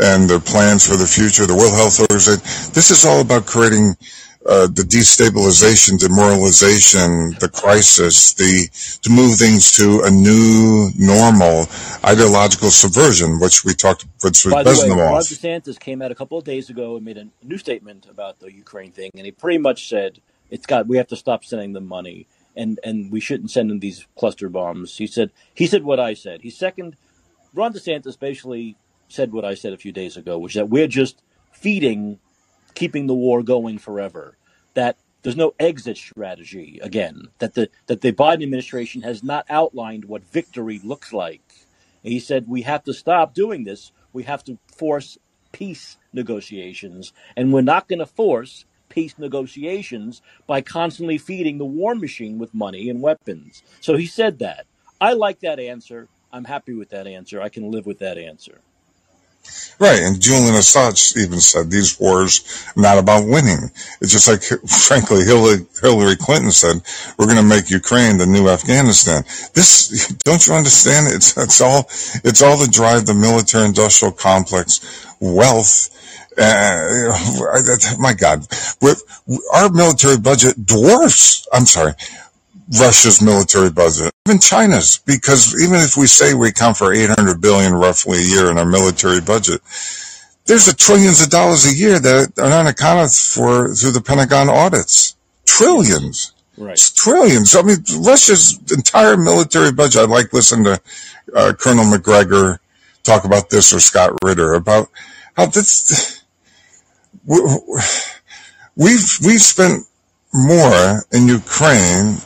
and the plans for the future. The World Health Organization. This is all about creating uh, the destabilization, demoralization, the crisis, the to move things to a new normal ideological subversion, which we talked, which was By the way, Ron DeSantis came out a couple of days ago and made a new statement about the Ukraine thing, and he pretty much said it's got we have to stop sending them money, and and we shouldn't send them these cluster bombs. He said he said what I said. He second, Ron DeSantis basically said what I said a few days ago, which is that we're just feeding keeping the war going forever. That there's no exit strategy again. That the that the Biden administration has not outlined what victory looks like. And he said we have to stop doing this. We have to force peace negotiations, and we're not going to force peace negotiations by constantly feeding the war machine with money and weapons. So he said that. I like that answer. I'm happy with that answer. I can live with that answer. Right, and Julian Assange even said these wars are not about winning. It's just like, frankly, Hillary, Hillary Clinton said, we're going to make Ukraine the new Afghanistan. This, don't you understand? It's, it's all, it's all to drive the military-industrial complex, wealth, uh, my God, our military budget dwarfs, I'm sorry, Russia's military budget, even China's, because even if we say we account for 800 billion roughly a year in our military budget, there's a trillions of dollars a year that are not accounted for through the Pentagon audits. Trillions. Right. It's trillions. I mean, Russia's entire military budget. I'd like to listen to uh, Colonel Macgregor talk about this or Scott Ritter about how this. We've we've spent more in Ukraine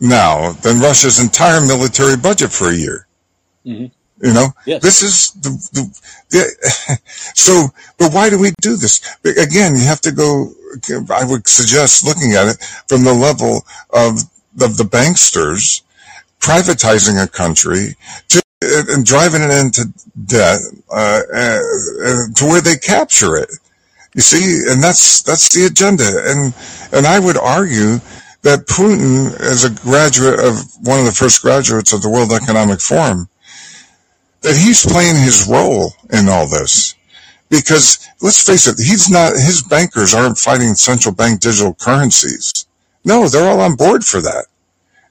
now than Russia's entire military budget for a year. Mm-hmm. You know, yes. this is the, the, the, so, but why do we do this? Again, you have to go, I would suggest looking at it from the level of, of the banksters privatizing a country to, and driving it into debt, uh, uh, to where they capture it. You see, and that's that's the agenda. And and I would argue that Putin, as a graduate of one of the first graduates of the World Economic Forum, that he's playing his role in all this. Because let's face it, he's not his bankers aren't fighting central bank digital currencies. No, they're all on board for that.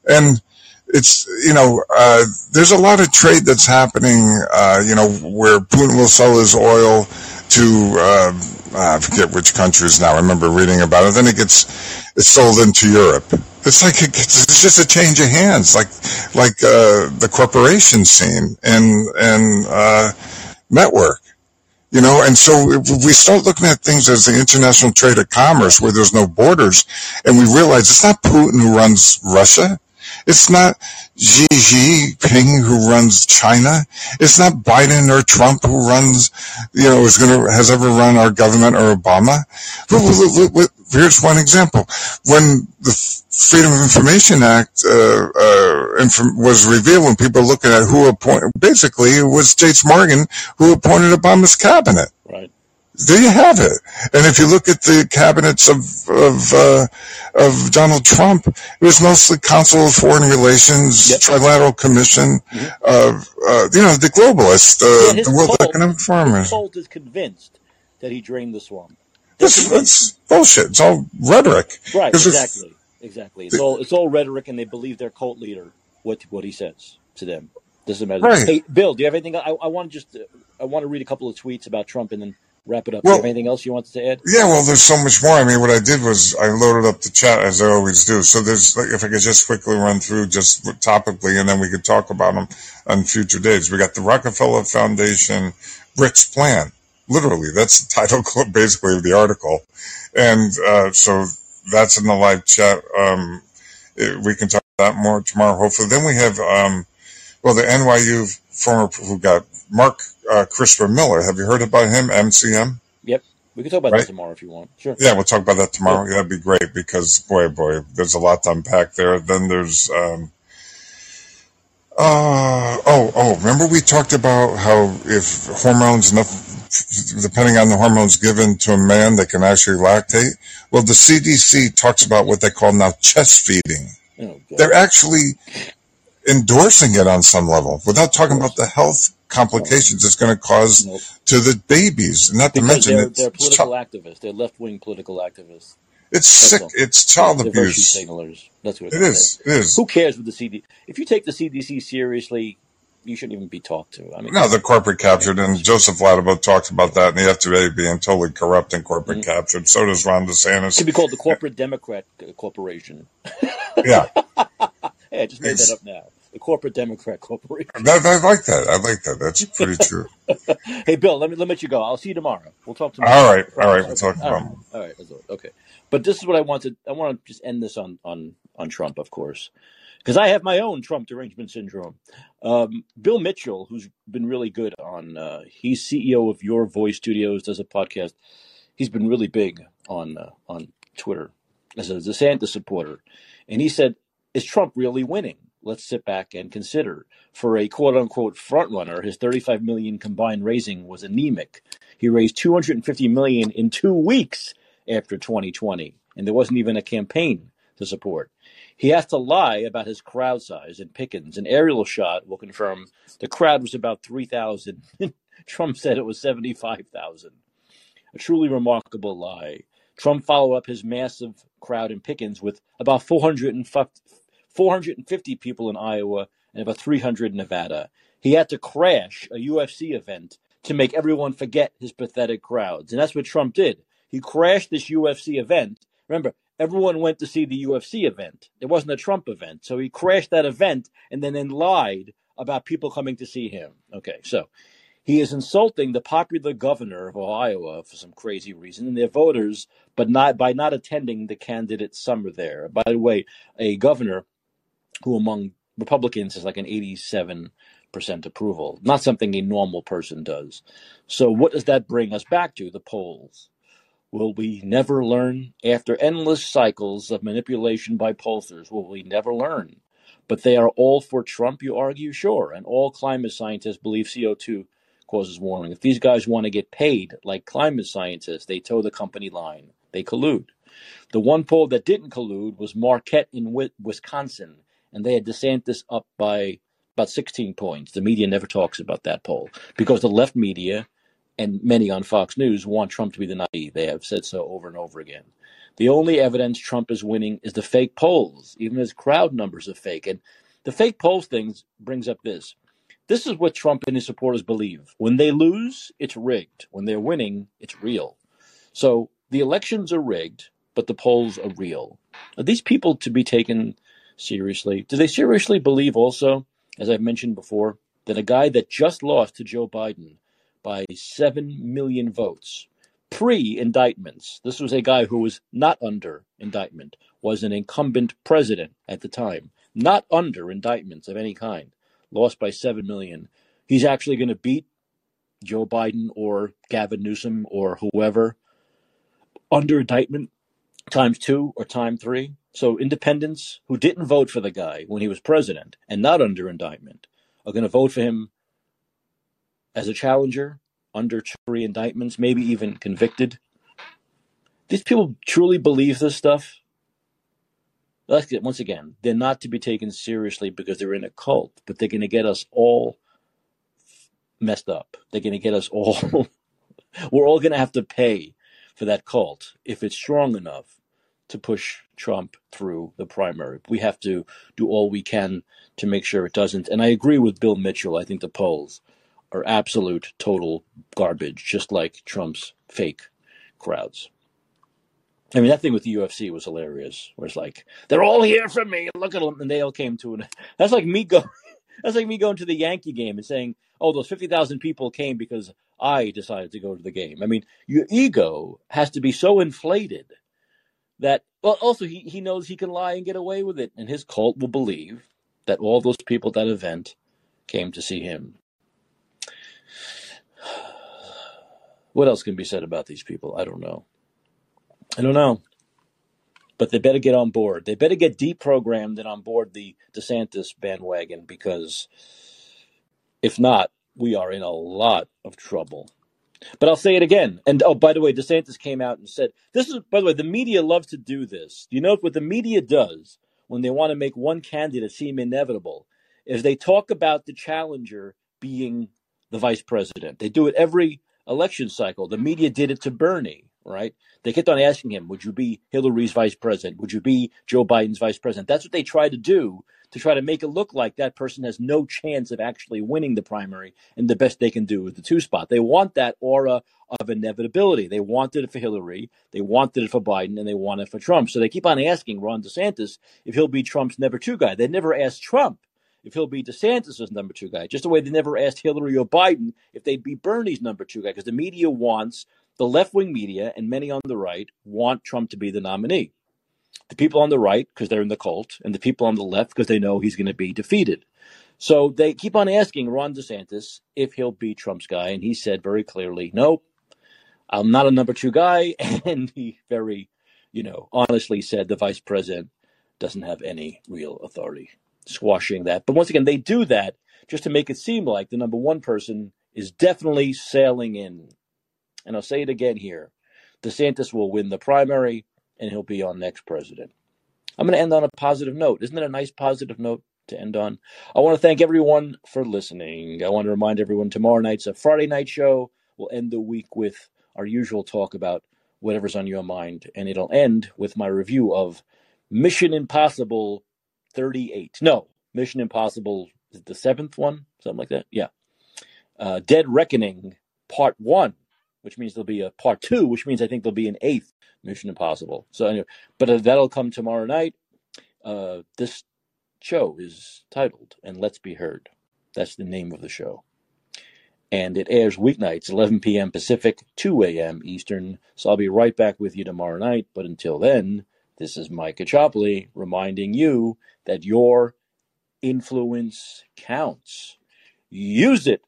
And it's you know uh, there's a lot of trade that's happening uh, you know where Putin will sell his oil to uh, I forget which countries now. I remember reading about it. Then it gets it's sold into Europe. It's like it gets, it's just a change of hands, like like uh, the corporation scene and and uh, network. You know, and so we start looking at things as the international trade of commerce where there's no borders, and we realize it's not Putin who runs Russia. It's not Xi Jinping who runs China. It's not Biden or Trump who runs, you know, is going to, has ever run our government or Obama. Here's one example. When the Freedom of Information Act uh, uh, was revealed, when people were looking at who appointed, basically it was Chase Morgan who appointed Obama's cabinet. Right. There you have it. And if you look at the cabinets of of uh, of Donald Trump, it was mostly Council of Foreign Relations, yep. Trilateral Commission, mm-hmm. uh, uh, you know, the globalists, uh, yeah, the World cult, Economic Forum. His cult is convinced that he drained the swamp. That's, that's bullshit. It's all rhetoric. Right. Exactly. Exactly. It's all it's all rhetoric, and they believe their cult leader what what he says to them. Doesn't matter. Right. Hey, Bill, do you have anything? I, I want to just I want to read a couple of tweets about Trump, and then wrap it up. Well, Do you have anything else you wanted to add? Yeah, well, there's so much more. I mean, what I did was I loaded up the chat as I always do. So there's, like, if I could just quickly run through just topically, and then we could talk about them on future days. We got the Rockefeller Foundation BRICS plan. Literally, that's the title, basically, of the article. And uh, so that's in the live chat. Um, it, we can talk about that more tomorrow, hopefully. Then we have, um, well, the NYU former who got Mark uh, Christopher Miller. Have you heard about him, MCM? Yep. We can talk about right? that tomorrow if you want. Sure. Yeah, we'll talk about that tomorrow. Yeah. That'd be great because, boy, boy, there's a lot to unpack there. Then there's, um, uh, oh, oh, remember we talked about how if hormones, enough, depending on the hormones given to a man, they can actually lactate? Well, the CDC talks about what they call now chest feeding. Oh, They're actually endorsing it on some level without talking about the health complications it's going to cause nope. to the babies. Not because to mention they're, they're political activists. They're left wing political activists. It's That's sick. All. It's child they're abuse. signalers. That's what it is. It is. Who cares with the CDC? If you take the CDC seriously, you shouldn't even be talked to. I mean, no, the corporate captured, and Joseph Ladapo talks about that, and the FDA being totally corrupt and corporate mm-hmm. captured. So does Ron DeSantis. It should be called the Corporate Democrat Corporation. yeah. hey, I just made it's, that up now the corporate Democrat corporation. I, I like that. I like that. That's pretty true. hey, Bill, let me let me you go. I'll see you tomorrow. We'll talk tomorrow. All right, all right. We'll talk tomorrow. All right, all right. Okay, but this is what I wanted. I want to just end this on on on Trump, of course, because I have my own Trump derangement syndrome. Um, Bill Mitchell, who's been really good on, uh, he's CEO of Your Voice Studios, does a podcast. He's been really big on uh, on Twitter as a DeSantis supporter, and he said, "Is Trump really winning?" Let's sit back and consider. For a quote unquote frontrunner, his 35 million combined raising was anemic. He raised 250 million in two weeks after 2020, and there wasn't even a campaign to support. He has to lie about his crowd size and Pickens. An aerial shot will confirm the crowd was about 3,000. Trump said it was 75,000. A truly remarkable lie. Trump followed up his massive crowd in Pickens with about 450 450 people in Iowa and about 300 in Nevada. He had to crash a UFC event to make everyone forget his pathetic crowds. And that's what Trump did. He crashed this UFC event. Remember, everyone went to see the UFC event. It wasn't a Trump event. So he crashed that event and then, then lied about people coming to see him. Okay, so he is insulting the popular governor of Iowa for some crazy reason and their voters, but not by not attending the candidate summer there. By the way, a governor who among Republicans is like an 87% approval, not something a normal person does. So, what does that bring us back to? The polls. Will we never learn? After endless cycles of manipulation by pollsters, will we never learn? But they are all for Trump, you argue? Sure. And all climate scientists believe CO2 causes warming. If these guys want to get paid like climate scientists, they toe the company line. They collude. The one poll that didn't collude was Marquette in Wisconsin, and they had DeSantis up by about 16 points. The media never talks about that poll because the left media and many on Fox News want Trump to be the naive. They have said so over and over again. The only evidence Trump is winning is the fake polls. Even his crowd numbers are fake. And the fake polls thing brings up this. This is what Trump and his supporters believe. When they lose, it's rigged. When they're winning, it's real. So the elections are rigged, but the polls are real. Are these people to be taken seriously? Do they seriously believe also, as I've mentioned before, that a guy that just lost to Joe Biden by 7 million votes pre indictments. This was a guy who was not under indictment, was an incumbent president at the time, not under indictments of any kind, lost by 7 million. He's actually going to beat Joe Biden or Gavin Newsom or whoever under indictment times two or time three. So independents who didn't vote for the guy when he was president and not under indictment are going to vote for him as a challenger under three indictments, maybe even convicted. These people truly believe this stuff. Once again, they're not to be taken seriously because they're in a cult, but they're going to get us all messed up. They're going to get us all. we're all going to have to pay for that cult if it's strong enough to push Trump through the primary. We have to do all we can to make sure it doesn't. And I agree with Bill Mitchell. I think the polls are absolute total garbage, just like Trump's fake crowds. I mean, that thing with the UFC was hilarious. Where it's like they're all here for me. Look at them, and they all came to it. That's like me go. That's like me going to the Yankee game and saying, "Oh, those fifty thousand people came because I decided to go to the game." I mean, your ego has to be so inflated that. Well, also he he knows he can lie and get away with it, and his cult will believe that all those people at that event came to see him. What else can be said about these people? I don't know. I don't know. But they better get on board. They better get deprogrammed and on board the DeSantis bandwagon because if not, we are in a lot of trouble. But I'll say it again. And oh, by the way, DeSantis came out and said, This is, by the way, the media loves to do this. You know what the media does when they want to make one candidate seem inevitable? Is they talk about the challenger being the vice president. They do it every election cycle. The media did it to Bernie, right? They kept on asking him, Would you be Hillary's vice president? Would you be Joe Biden's vice president? That's what they try to do to try to make it look like that person has no chance of actually winning the primary. And the best they can do is the two spot. They want that aura of inevitability. They wanted it for Hillary, they wanted it for Biden, and they want it for Trump. So they keep on asking Ron DeSantis if he'll be Trump's number two guy. They never asked Trump if he'll be DeSantis' number two guy, just the way they never asked Hillary or Biden if they'd be Bernie's number two guy, because the media wants, the left wing media and many on the right want Trump to be the nominee. The people on the right, because they're in the cult, and the people on the left, because they know he's going to be defeated. So they keep on asking Ron DeSantis if he'll be Trump's guy, and he said very clearly, nope, I'm not a number two guy. And he very, you know, honestly said the vice president doesn't have any real authority squashing that. But once again, they do that just to make it seem like the number one person is definitely sailing in. And I'll say it again here DeSantis will win the primary and he'll be our next president. I'm going to end on a positive note. Isn't it a nice positive note to end on? I want to thank everyone for listening. I want to remind everyone tomorrow night's a Friday night show. We'll end the week with our usual talk about whatever's on your mind, and it'll end with my review of Mission Impossible 38. No, Mission Impossible is the seventh one, something like that. Yeah. Uh, Dead Reckoning Part One, which means there'll be a Part Two, which means I think there'll be an eighth Mission Impossible. So anyway, but uh, that'll come tomorrow night. Uh, this show is titled "And Let's Be Heard." That's the name of the show. And it airs weeknights, 11 p.m. Pacific, 2 a.m. Eastern. So I'll be right back with you tomorrow night. But until then, this is Mike Caccioppoli reminding you that your influence counts. Use it